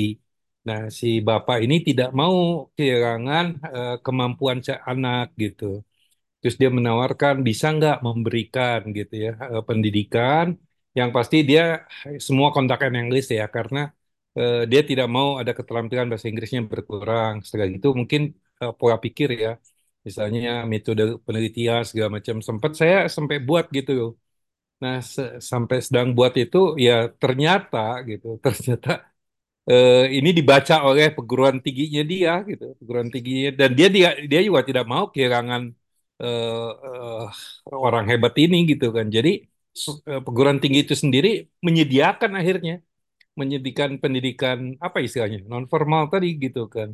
Nah, si bapak ini tidak mau kehilangan eh, kemampuan anak gitu. Terus dia menawarkan bisa nggak memberikan gitu ya eh, pendidikan yang pasti dia semua kontakan Inggris ya karena eh, dia tidak mau ada keterampilan bahasa Inggrisnya berkurang. Setelah itu mungkin eh, pola pikir ya, misalnya metode penelitian segala macam sempat saya sampai buat gitu loh. Nah, se- sampai sedang buat itu ya ternyata gitu, ternyata eh, ini dibaca oleh perguruan tingginya dia gitu, perguruan tingginya dan dia, dia juga tidak mau kehilangan eh, orang hebat ini gitu kan. Jadi eh, perguruan tinggi itu sendiri menyediakan akhirnya menyediakan pendidikan apa istilahnya non formal tadi gitu kan.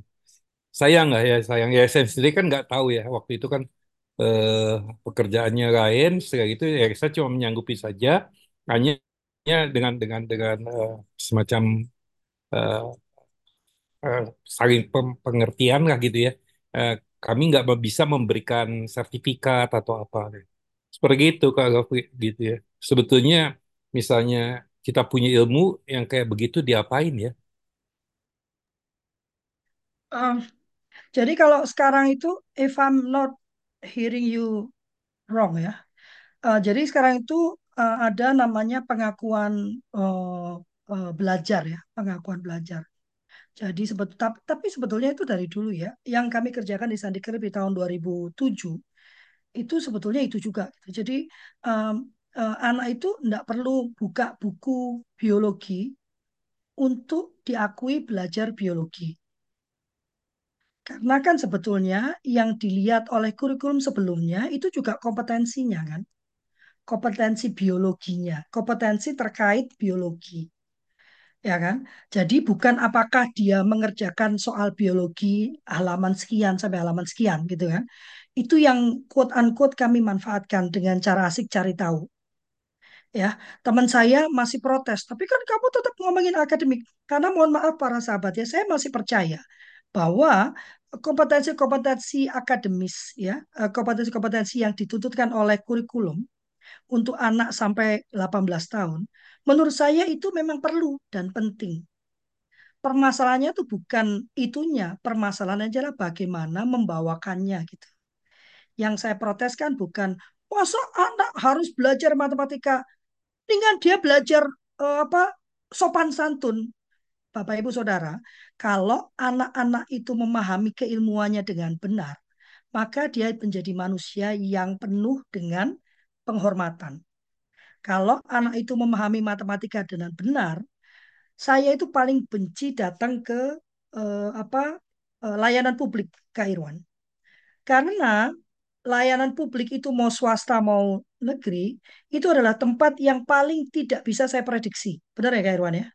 Sayang nggak ya sayang ya saya sendiri kan nggak tahu ya waktu itu kan eh, pekerjaannya lain setelah itu ya saya cuma menyanggupi saja hanya dengan dengan dengan eh, semacam eh, eh, saling pengertian lah gitu ya. Eh, kami nggak bisa memberikan sertifikat atau apa. Seperti itu kalau gitu ya. Sebetulnya misalnya kita punya ilmu yang kayak begitu diapain ya? Um, jadi kalau sekarang itu, if I'm not hearing you wrong ya, uh, jadi sekarang itu uh, ada namanya pengakuan uh, uh, belajar ya, pengakuan belajar. Jadi sebet, tapi, tapi sebetulnya itu dari dulu ya, yang kami kerjakan di Sandi Kerib di tahun 2007 itu sebetulnya itu juga. gitu. Jadi um, uh, anak itu tidak perlu buka buku biologi untuk diakui belajar biologi. Karena kan sebetulnya yang dilihat oleh kurikulum sebelumnya itu juga kompetensinya kan. Kompetensi biologinya, kompetensi terkait biologi. Ya kan? Jadi bukan apakah dia mengerjakan soal biologi halaman sekian sampai halaman sekian gitu kan. Itu yang quote unquote kami manfaatkan dengan cara asik cari tahu. Ya, teman saya masih protes, tapi kan kamu tetap ngomongin akademik. Karena mohon maaf para sahabat ya, saya masih percaya bahwa kompetensi-kompetensi akademis ya, eh, kompetensi-kompetensi yang dituntutkan oleh kurikulum untuk anak sampai 18 tahun, menurut saya itu memang perlu dan penting. Permasalahannya itu bukan itunya, permasalahannya adalah bagaimana membawakannya gitu. Yang saya proteskan bukan masa anak harus belajar matematika dengan dia belajar eh, apa sopan santun Bapak Ibu Saudara, kalau anak-anak itu memahami keilmuannya dengan benar, maka dia menjadi manusia yang penuh dengan penghormatan. Kalau anak itu memahami matematika dengan benar, saya itu paling benci datang ke eh, apa eh, layanan publik, Kak Irwan. Karena layanan publik itu mau swasta mau negeri, itu adalah tempat yang paling tidak bisa saya prediksi. Benar ya Kak Irwan ya?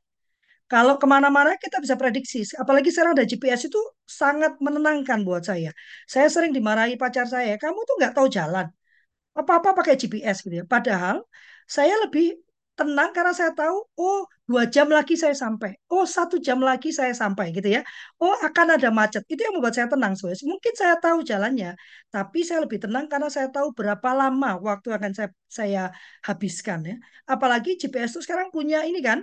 Kalau ke mana-mana kita bisa prediksi. Apalagi sekarang ada GPS itu sangat menenangkan buat saya. Saya sering dimarahi pacar saya, kamu tuh nggak tahu jalan. Apa-apa pakai GPS gitu ya. Padahal saya lebih tenang karena saya tahu, oh dua jam lagi saya sampai, oh satu jam lagi saya sampai gitu ya. Oh akan ada macet. Itu yang membuat saya tenang, so Mungkin saya tahu jalannya, tapi saya lebih tenang karena saya tahu berapa lama waktu akan saya saya habiskan ya. Apalagi GPS itu sekarang punya ini kan,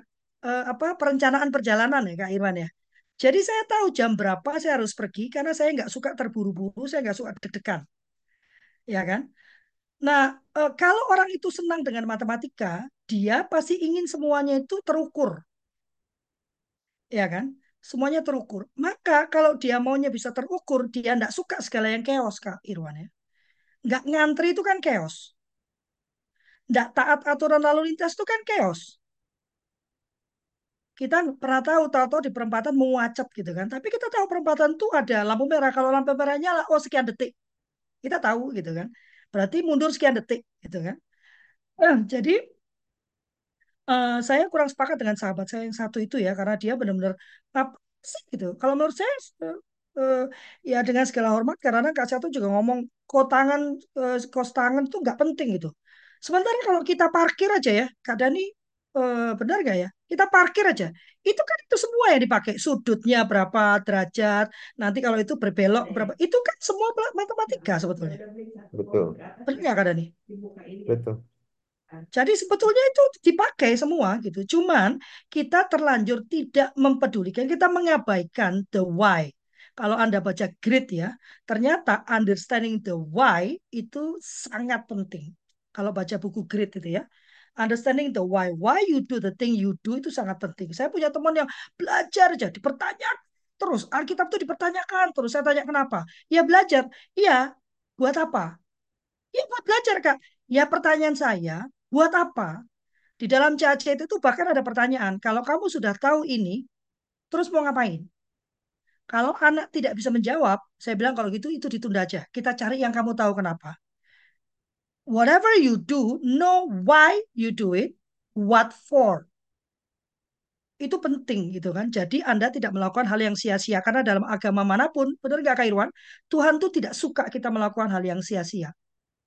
eh, apa perencanaan perjalanan ya Kak Irwan ya. Jadi saya tahu jam berapa saya harus pergi karena saya nggak suka terburu-buru, saya nggak suka deg-degan, ya kan? Nah, kalau orang itu senang dengan matematika, dia pasti ingin semuanya itu terukur, ya kan? Semuanya terukur. Maka kalau dia maunya bisa terukur, dia tidak suka segala yang chaos, Kak Irwan ya. Nggak ngantri itu kan chaos. Nggak taat aturan lalu lintas itu kan chaos. Kita pernah tahu, tahu-tahu di perempatan macet gitu kan. Tapi kita tahu perempatan itu ada lampu merah. Kalau lampu merah nyala, oh sekian detik. Kita tahu gitu kan. Berarti mundur sekian detik gitu kan. Eh, jadi uh, saya kurang sepakat dengan sahabat saya yang satu itu ya karena dia benar-benar apa sih gitu. Kalau menurut saya uh, ya dengan segala hormat karena Kak Satu juga ngomong kotangan uh, kos tangan itu nggak penting gitu. Sementara kalau kita parkir aja ya, Kak Dani uh, benar nggak ya? Kita parkir aja. Itu kan itu semua yang dipakai. Sudutnya berapa derajat, nanti kalau itu berbelok berapa. Itu kan semua matematika sebetulnya. Betul. Benar nggak Kak Dani? Betul. Jadi sebetulnya itu dipakai semua gitu. Cuman kita terlanjur tidak mempedulikan, kita mengabaikan the why. Kalau Anda baca grid ya, ternyata understanding the why itu sangat penting. Kalau baca buku grid itu ya, understanding the why, why you do the thing you do itu sangat penting. Saya punya teman yang belajar aja, dipertanyakan terus. Alkitab itu dipertanyakan terus. Saya tanya kenapa? Ya belajar. Iya, buat apa? Ya buat belajar kak. Ya pertanyaan saya, Buat apa? Di dalam CAC itu bahkan ada pertanyaan, kalau kamu sudah tahu ini, terus mau ngapain? Kalau anak tidak bisa menjawab, saya bilang kalau gitu itu ditunda aja. Kita cari yang kamu tahu kenapa. Whatever you do, know why you do it, what for. Itu penting gitu kan. Jadi Anda tidak melakukan hal yang sia-sia. Karena dalam agama mana pun, benar nggak Kak Irwan? Tuhan tuh tidak suka kita melakukan hal yang sia-sia.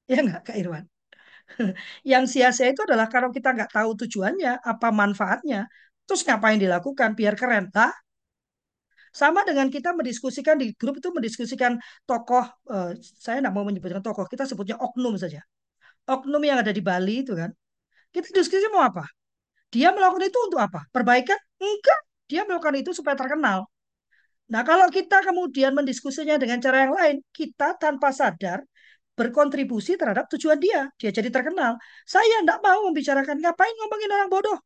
Ya nggak Kak Irwan? Yang sia-sia itu adalah kalau kita nggak tahu tujuannya, apa manfaatnya, terus ngapain dilakukan biar keren. Lah, sama dengan kita mendiskusikan di grup itu mendiskusikan tokoh, eh, saya nggak mau menyebutkan tokoh, kita sebutnya oknum saja. Oknum yang ada di Bali itu kan. Kita diskusi mau apa? Dia melakukan itu untuk apa? Perbaikan? Enggak. Dia melakukan itu supaya terkenal. Nah, kalau kita kemudian mendiskusinya dengan cara yang lain, kita tanpa sadar berkontribusi terhadap tujuan dia. Dia jadi terkenal. Saya tidak mau membicarakan ngapain ngomongin orang bodoh.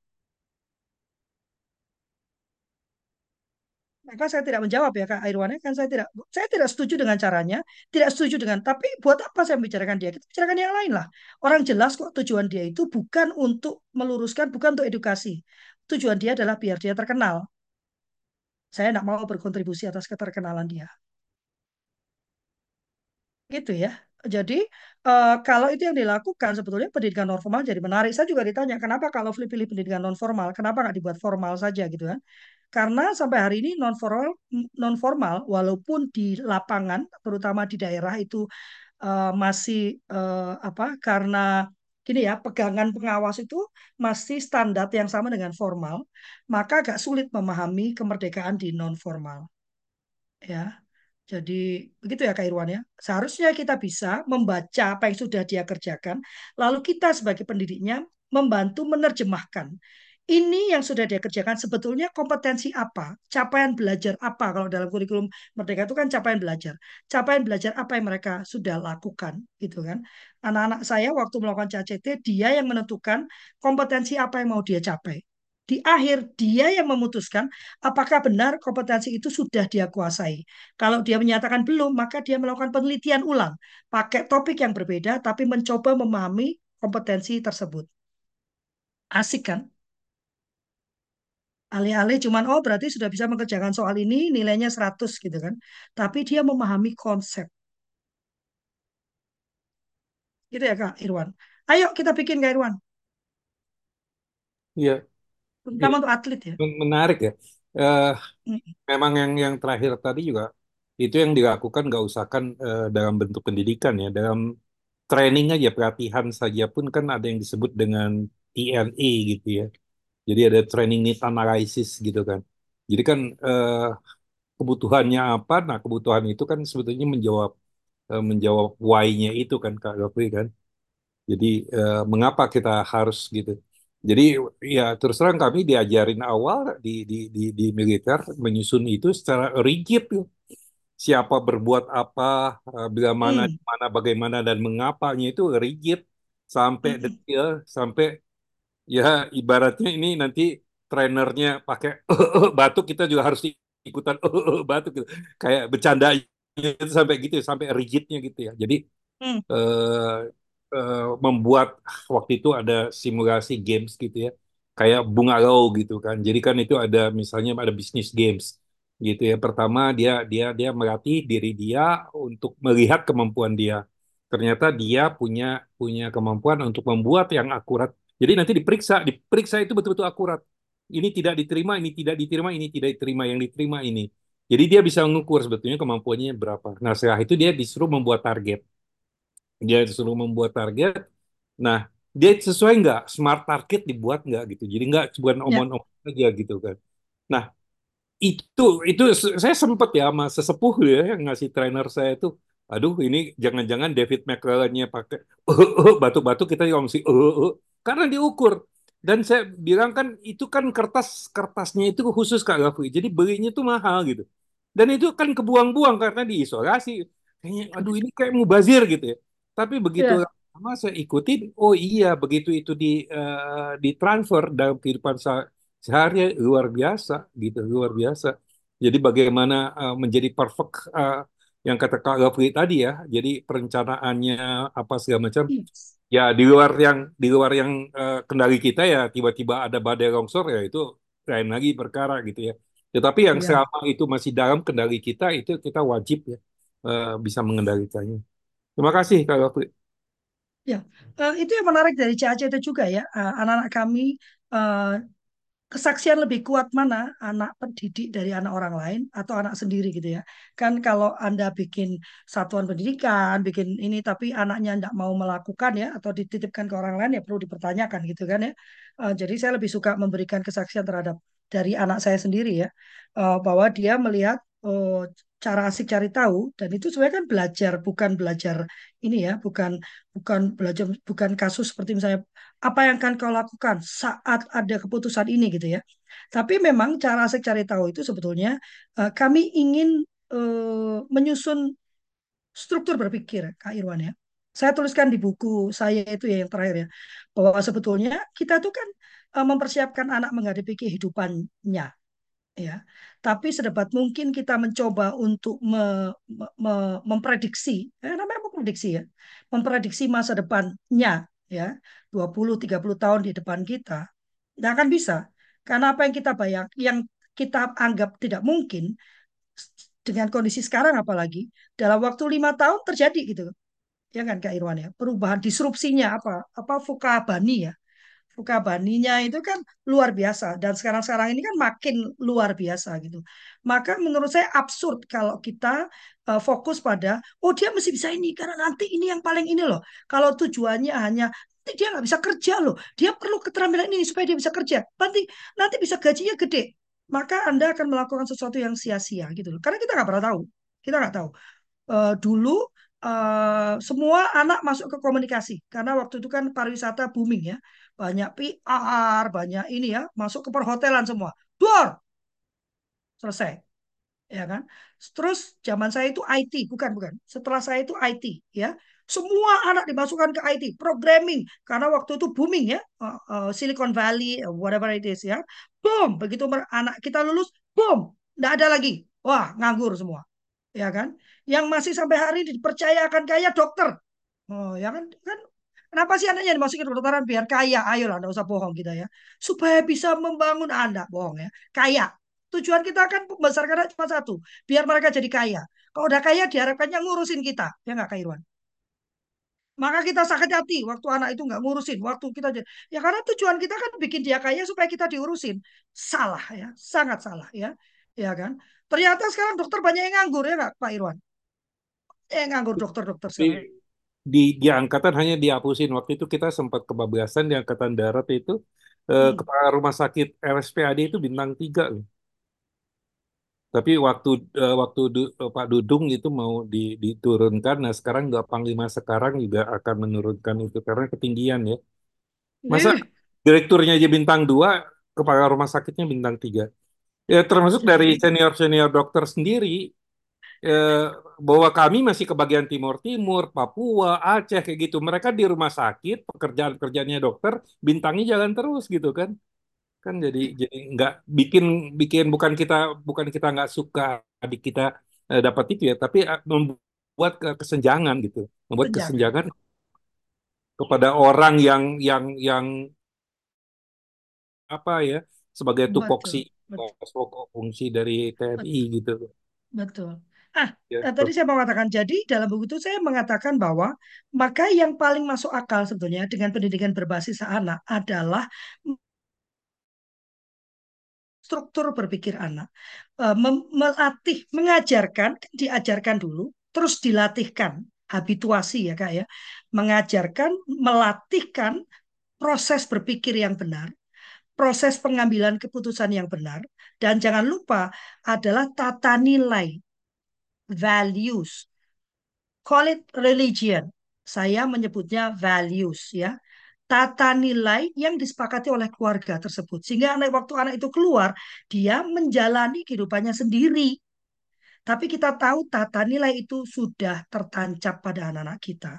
Maka saya tidak menjawab ya Kak Airwan kan saya tidak saya tidak setuju dengan caranya, tidak setuju dengan tapi buat apa saya membicarakan dia? Kita bicarakan yang lain lah. Orang jelas kok tujuan dia itu bukan untuk meluruskan, bukan untuk edukasi. Tujuan dia adalah biar dia terkenal. Saya tidak mau berkontribusi atas keterkenalan dia. Gitu ya. Jadi uh, kalau itu yang dilakukan sebetulnya pendidikan non formal jadi menarik. Saya juga ditanya kenapa kalau pilih pendidikan non formal, kenapa nggak dibuat formal saja gitu kan? Karena sampai hari ini non formal non formal walaupun di lapangan terutama di daerah itu uh, masih uh, apa? Karena gini ya pegangan pengawas itu masih standar yang sama dengan formal, maka agak sulit memahami kemerdekaan di non formal. Ya. Jadi begitu ya Kak Irwan ya. Seharusnya kita bisa membaca apa yang sudah dia kerjakan, lalu kita sebagai pendidiknya membantu menerjemahkan. Ini yang sudah dia kerjakan sebetulnya kompetensi apa, capaian belajar apa kalau dalam kurikulum Merdeka itu kan capaian belajar. Capaian belajar apa yang mereka sudah lakukan gitu kan. Anak-anak saya waktu melakukan CACT dia yang menentukan kompetensi apa yang mau dia capai di akhir dia yang memutuskan apakah benar kompetensi itu sudah dia kuasai. Kalau dia menyatakan belum, maka dia melakukan penelitian ulang, pakai topik yang berbeda, tapi mencoba memahami kompetensi tersebut. Asik kan? Alih-alih cuman, oh berarti sudah bisa mengerjakan soal ini, nilainya 100 gitu kan. Tapi dia memahami konsep. Gitu ya Kak Irwan. Ayo kita bikin Kak Irwan. Iya, terutama untuk atlet ya. Menarik ya. Uh, memang yang yang terakhir tadi juga itu yang dilakukan nggak usahkan uh, dalam bentuk pendidikan ya, dalam training aja pelatihan saja pun kan ada yang disebut dengan TNA gitu ya. Jadi ada training need analysis gitu kan. Jadi kan eh, kebutuhannya apa? Nah, kebutuhan itu kan sebetulnya menjawab eh, menjawab why-nya itu kan Kak Gafri kan. Jadi eh, mengapa kita harus gitu? Jadi ya terus terang kami diajarin awal di di di, di militer menyusun itu secara rigid. Siapa berbuat apa, eh, bila mana, Hmm. di mana, bagaimana dan mengapanya itu rigid sampai Hmm. detail, sampai ya ibaratnya ini nanti trainernya pakai batuk kita juga harus ikutan batuk gitu. Kayak bercanda itu sampai gitu, sampai rigidnya gitu ya. Jadi Hmm. eh, eh, membuat waktu itu ada simulasi games gitu ya kayak Bungalow gitu kan jadi kan itu ada misalnya ada bisnis games gitu ya pertama dia dia dia melatih diri dia untuk melihat kemampuan dia ternyata dia punya punya kemampuan untuk membuat yang akurat jadi nanti diperiksa diperiksa itu betul-betul akurat ini tidak diterima ini tidak diterima ini tidak diterima yang diterima ini jadi dia bisa mengukur sebetulnya kemampuannya berapa nah setelah itu dia disuruh membuat target dia disuruh membuat target. Nah, dia sesuai nggak? Smart target dibuat nggak gitu. Jadi nggak bukan Ya. omong-omong aja gitu kan. Nah, itu itu saya sempat ya sama sesepuh ya yang ngasih trainer saya itu. Aduh, ini jangan-jangan David McClellan-nya pakai batuk-batuk kita juga mesti karena diukur. Dan saya bilang kan itu kan kertas kertasnya itu khusus Kak Gafri. Jadi belinya tuh mahal gitu. Dan itu kan kebuang-buang karena diisolasi. Kayaknya aduh ini kayak mubazir gitu ya. Tapi begitu Ya. lama saya ikutin, oh iya begitu itu di eh, di transfer dalam kehidupan se- sehari luar biasa gitu, luar biasa. Jadi bagaimana eh, menjadi perfect eh, yang kata Kak Gafri tadi ya. Jadi perencanaannya apa segala macam Yes. Ya di luar yang di luar yang eh, kendali kita ya tiba-tiba ada badai longsor ya itu lain lagi perkara gitu ya. Tetapi yang Ya. selama itu masih dalam kendali kita itu kita wajib ya eh, bisa mengendalikannya. Terima kasih Kak Gafri. Ya, Eh, itu yang menarik dari CAC itu juga ya. Anak-anak kami eh, kesaksian lebih kuat mana anak pendidik dari anak orang lain atau anak sendiri gitu ya. Kan kalau Anda bikin satuan pendidikan, bikin ini tapi anaknya tidak mau melakukan ya atau dititipkan ke orang lain ya perlu dipertanyakan gitu kan ya. Eh, jadi saya lebih suka memberikan kesaksian terhadap dari anak saya sendiri ya. Eh, bahwa dia melihat eh, cara asik cari tahu dan itu sebenarnya kan belajar bukan belajar ini ya, bukan bukan belajar bukan kasus seperti misalnya apa yang akan kau lakukan saat ada keputusan ini gitu ya. Tapi memang cara asik cari tahu itu sebetulnya eh, kami ingin eh, menyusun struktur berpikir, Kak Irwan ya. Saya tuliskan di buku saya itu ya yang terakhir ya, bahwa sebetulnya kita tuh kan eh, mempersiapkan anak menghadapi kehidupannya ya. Tapi sedapat mungkin kita mencoba untuk me- me- memprediksi, eh, namanya memprediksi ya, memprediksi masa depannya ya, 20-30 tahun di depan kita. Nggak akan bisa. Karena apa yang kita bayang, yang kita anggap tidak mungkin dengan kondisi sekarang apalagi dalam waktu lima tahun terjadi gitu ya kan Kak Irwan ya perubahan disrupsinya apa apa Fukabani ya Fukabaninya itu kan luar biasa dan sekarang-sekarang ini kan makin luar biasa gitu. Maka menurut saya absurd kalau kita uh, fokus pada oh dia mesti bisa ini karena nanti ini yang paling ini loh. Kalau tujuannya hanya nanti dia nggak bisa kerja loh. Dia perlu keterampilan ini supaya dia bisa kerja. Nanti nanti bisa gajinya gede. Maka Anda akan melakukan sesuatu yang sia-sia gitu loh. Karena kita nggak pernah tahu. Kita nggak tahu. Uh, dulu uh, semua anak masuk ke komunikasi karena waktu itu kan pariwisata booming ya banyak PR, banyak ini ya, masuk ke perhotelan semua. Dor, selesai. Ya kan? Terus zaman saya itu IT, bukan bukan. Setelah saya itu IT, ya. Semua anak dimasukkan ke IT, programming karena waktu itu booming ya, uh, uh, Silicon Valley, uh, whatever it is ya. Boom, begitu anak kita lulus, boom, nggak ada lagi. Wah, nganggur semua. Ya kan? Yang masih sampai hari ini dipercayakan kayak dokter. Oh, ya kan? Kan Kenapa sih anaknya dimasukin kedokteran biar kaya? Ayolah, enggak usah bohong kita ya. Supaya bisa membangun anak, bohong ya. Kaya. Tujuan kita kan membesarkan cuma satu, biar mereka jadi kaya. Kalau udah kaya diharapkannya ngurusin kita, ya nggak Kak Irwan? Maka kita sakit hati waktu anak itu nggak ngurusin, waktu kita jadi ya karena tujuan kita kan bikin dia kaya supaya kita diurusin. Salah ya, sangat salah ya, ya kan? Ternyata sekarang dokter banyak yang nganggur ya nggak Pak Irwan? Eh nganggur dokter-dokter sekarang. di di angkatan hanya dihapusin. Waktu itu kita sempat kebablasan di angkatan darat itu eh, Hmm. kepala rumah sakit RSPAD itu bintang tiga loh. Tapi waktu eh, waktu Du- eh, Pak Dudung itu mau di, diturunkan, nah sekarang nggak Panglima sekarang juga akan menurunkan itu karena ketinggian ya. Masa Ih, direkturnya aja bintang dua, kepala rumah sakitnya bintang tiga. Ya termasuk dari jadi senior senior dokter sendiri eh, bahwa kami masih ke bagian Timur Timur, Papua, Aceh kayak gitu. Mereka di rumah sakit, pekerjaan-pekerjaannya dokter, bintangnya jalan terus gitu kan. Kan jadi jadi nggak bikin bikin bukan kita bukan kita nggak suka adik kita eh, dapat itu ya, tapi eh, membuat ke- kesenjangan gitu, membuat senjangan. kesenjangan kepada orang yang yang yang apa ya sebagai tupoksi fungsi dari TNI betul. gitu. betul. Ah, Ya, eh, tadi saya mau mengatakan, jadi dalam buku itu saya mengatakan bahwa maka yang paling masuk akal sebetulnya dengan pendidikan berbasis anak adalah struktur berpikir anak. Mem- melatih, mengajarkan, diajarkan dulu, terus dilatihkan, habituasi ya Kak ya. Mengajarkan, melatihkan proses berpikir yang benar, proses pengambilan keputusan yang benar, dan jangan lupa adalah tata nilai, values. Call it religion. Saya menyebutnya values ya. Tata nilai yang disepakati oleh keluarga tersebut. Sehingga anak waktu anak itu keluar, dia menjalani kehidupannya sendiri. Tapi kita tahu tata nilai itu sudah tertancap pada anak-anak kita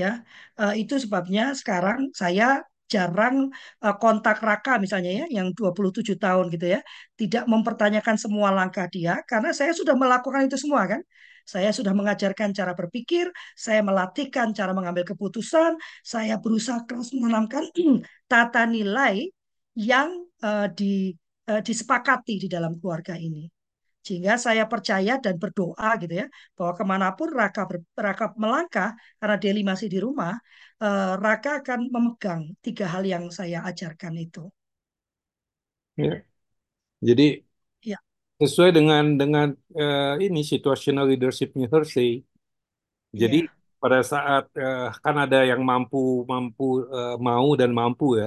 ya. Eh, itu sebabnya sekarang saya jarang eh, kontak Raka misalnya ya yang 27 tahun gitu ya, tidak mempertanyakan semua langkah dia karena saya sudah melakukan itu semua kan. Saya sudah mengajarkan cara berpikir, saya melatihkan cara mengambil keputusan, saya berusaha keras menanamkan tata nilai yang eh, di eh, disepakati di dalam keluarga ini. Sehingga saya percaya dan berdoa gitu ya, bahwa ke mana pun Raka, ber- Raka melangkah, karena Deli masih di rumah, eh, Raka akan memegang tiga hal yang saya ajarkan itu. ya. Jadi sesuai dengan dengan eh, ini situational leadershipnya Hersey. Jadi iya, pada saat eh, kan ada yang mampu mampu eh, mau dan mampu ya.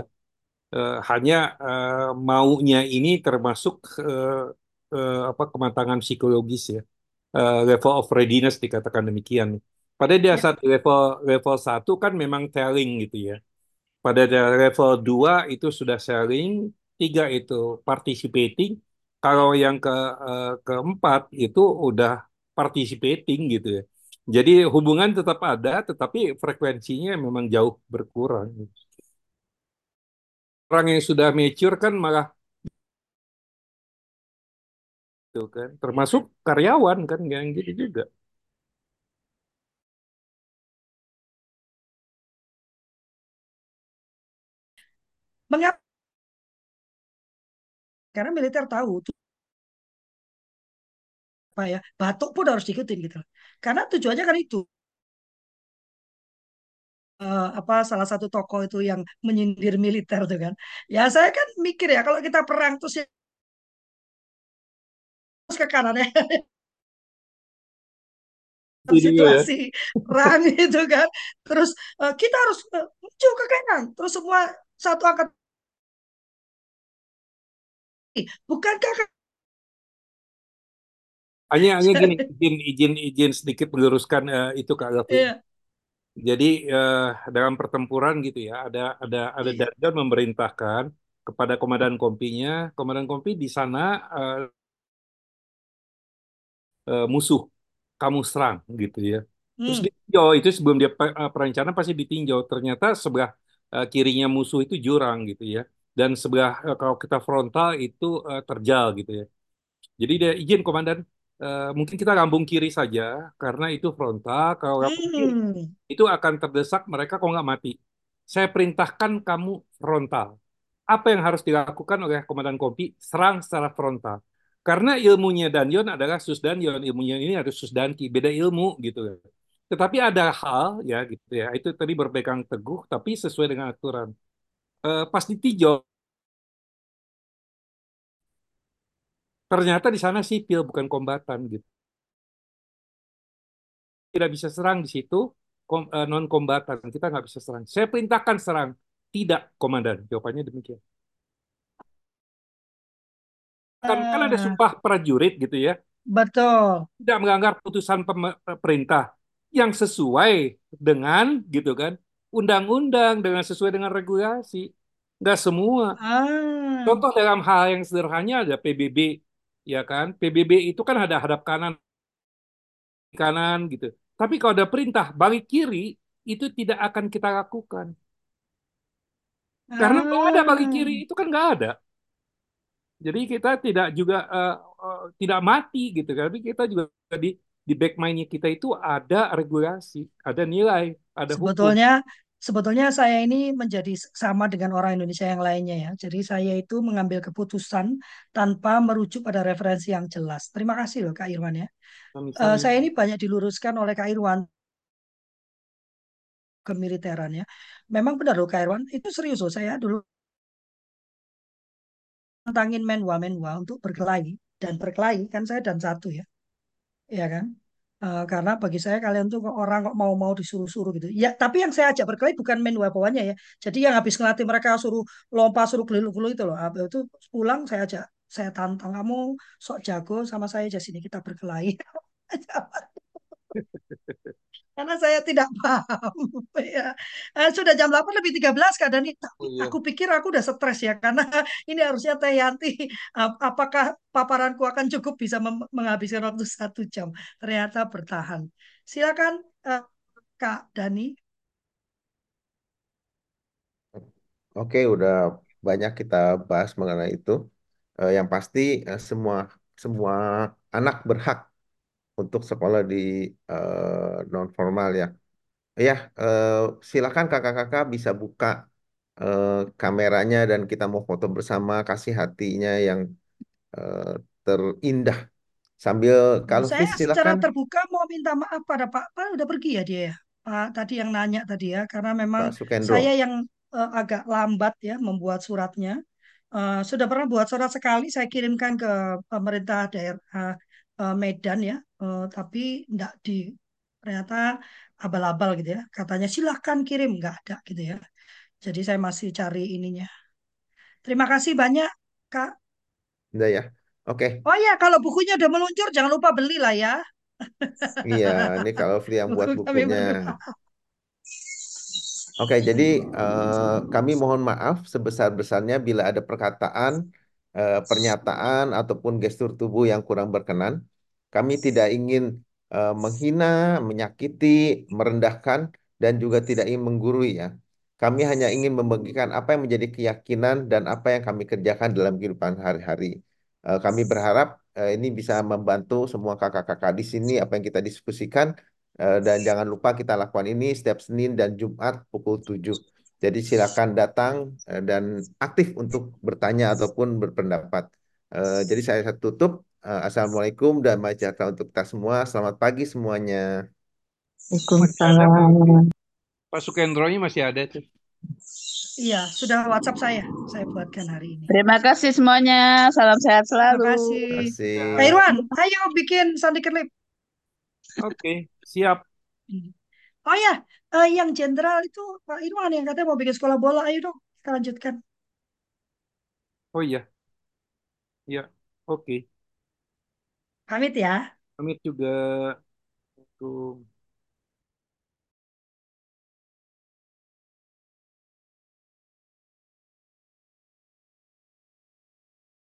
Eh, hanya eh, maunya ini termasuk eh, eh, apa kematangan psikologis ya. Eh, level of readiness dikatakan demikian. Pada dia ya. saat level level satu kan memang telling gitu ya. Pada da- level 2 itu sudah sharing, tiga itu participating. Kalau yang ke eh, keempat itu udah participating gitu ya. Jadi hubungan tetap ada, tetapi frekuensinya memang jauh berkurang. Orang yang sudah mature kan malah itu kan, termasuk karyawan kan yang gitu juga. Mengapa? Karena militer tahu apa ya, batuk pun harus diikutin gitu. Karena tujuannya kan itu. Eh, apa salah satu tokoh itu yang menyindir militer tuh kan. Ya saya kan mikir ya kalau kita perang terus ya terus ke kanan ya Itu juga ya. situasi perang itu kan. Terus eh, kita harus eh, maju ke kanan. Terus semua satu angkat bukankah Hanya hanya gini, izin izin izin sedikit meluruskan eh, itu Kak Gavi. Iya, Jadi eh, dalam pertempuran gitu ya, ada ada ada iya. dandan memerintahkan kepada komandan kompinya, komandan kompi di sana eh, eh, musuh kamu serang gitu ya. Terus Hmm, ditinjau itu sebelum dia pe- perencanaan pasti ditinjau. Ternyata sebelah eh, kirinya musuh itu jurang gitu ya. Dan sebelah eh, kalau kita frontal itu eh, terjal gitu ya. Jadi dia izin komandan, eh, mungkin kita lambung kiri saja karena itu frontal. Kalau lambung kiri hmm, itu akan terdesak mereka kok nggak mati. Saya perintahkan kamu frontal. Apa yang harus dilakukan oleh komandan kompi? Serang secara frontal. Karena ilmunya Danyon adalah Susdanyon, ilmunya ini harus Susdanki, beda ilmu gitu. Tetapi ada hal ya gitu ya, itu tadi berpegang teguh tapi sesuai dengan aturan. Eh, pas ditinjau, ternyata di sana sipil bukan kombatan gitu. Tidak bisa serang di situ, kom- eh, non kombatan, kita nggak bisa serang. Saya perintahkan serang, tidak komandan. Jawabannya demikian. Kan kan ada Ah, sumpah prajurit gitu ya, betul. tidak melanggar putusan pem- perintah yang sesuai dengan gitu kan undang-undang dengan sesuai dengan regulasi. Nggak semua. Ah, Contoh dalam hal yang sederhana ada PBB, ya kan? PBB itu kan ada hadap kanan kanan gitu. Tapi kalau ada perintah balik kiri itu tidak akan kita lakukan. Karena kalau ada balik kiri ah, itu kan nggak ada. Jadi kita tidak juga eh, eh, tidak mati gitu kan. Tapi kita juga di di back mind kita itu ada regulasi, ada nilai, ada hukum. Sebetulnya saya ini menjadi sama dengan orang Indonesia yang lainnya ya. Jadi saya itu mengambil keputusan tanpa merujuk pada referensi yang jelas. Terima kasih loh Kak Irwan ya. Misalnya saya ini banyak diluruskan oleh Kak Irwan kemiliteran ya. Memang benar loh Kak Irwan, itu serius loh saya dulu tentangin menwa-menwa untuk berkelahi dan berkelahi kan saya dan satu ya, ya kan? Eh, karena bagi saya kalian tuh orang kok mau-mau disuruh-suruh gitu. Ya, tapi yang saya ajak berkelahi bukan menwa bawahnya ya. Jadi yang habis ngelatih mereka suruh lompat, suruh gelu-gelu itu loh. Habis itu pulang saya ajak, saya tantang kamu sok jago sama saya aja sini kita berkelahi. Karena saya tidak paham. ya. Eh, sudah jam 8 lebih 13 Kak Dani. Tapi oh iya. aku pikir aku udah stres ya. Karena ini harusnya Teh Yanti. ap- Apakah paparanku akan cukup bisa menghabiskan waktu satu jam? Ternyata bertahan. Silakan eh, Kak Dani. Oke, udah banyak kita bahas mengenai itu. Eh, yang pasti eh, semua semua anak berhak untuk sekolah di non formal ya. Ya, eh, silakan kakak-kakak bisa buka eh, kameranya dan kita mau foto bersama, kasih hatinya yang eh, terindah. Sambil kalau saya Fis secara silakan terbuka mau minta maaf pada Pak. Pak udah pergi ya dia ya. Pak tadi yang nanya tadi ya. Karena memang saya yang eh, agak lambat ya membuat suratnya. Eh, sudah pernah buat surat sekali saya kirimkan ke pemerintah daerah eh, Medan ya. Eh, tapi enggak di ternyata abal-abal gitu ya. Katanya silahkan kirim nggak ada gitu ya. Jadi saya masih cari ininya. Terima kasih banyak Kak. Udah ya. Oke. Oh ya kalau bukunya udah meluncur jangan lupa beli lah ya. Iya, ini kalau Fri yang buat bukunya. Oke, jadi eh, kami mohon maaf sebesar-besarnya bila ada perkataan, eh, pernyataan, ataupun gestur tubuh yang kurang berkenan. Kami tidak ingin eh, menghina, menyakiti, merendahkan, dan juga tidak ingin menggurui ya. Kami hanya ingin membagikan apa yang menjadi keyakinan dan apa yang kami kerjakan dalam kehidupan hari-hari. Eh, kami berharap eh, ini bisa membantu semua kakak-kakak di sini apa yang kita diskusikan Eh, Dan jangan lupa kita lakukan ini setiap Senin dan Jumat pukul 7. Jadi silakan datang eh, dan aktif untuk bertanya ataupun berpendapat. Eh, Jadi saya tutup. Eh, Assalamualaikum dan sejahtera untuk kita semua. Selamat pagi semuanya. Waalaikumsalam. Pak Sukendro-nya masih ada tuh. Iya, sudah WhatsApp saya. Saya buatkan hari ini. Terima kasih semuanya. Salam sehat Terima selalu. kasih. Terima kasih. Pak Irwan, ayo bikin sandi kelip. Oke, siap. Oh ya, eh, yang jenderal itu Pak Irwan yang katanya mau bikin sekolah bola. Ayo dong, kita lanjutkan. Oh iya, ya. Oke. Pamit ya. Pamit juga. Assalamualaikum.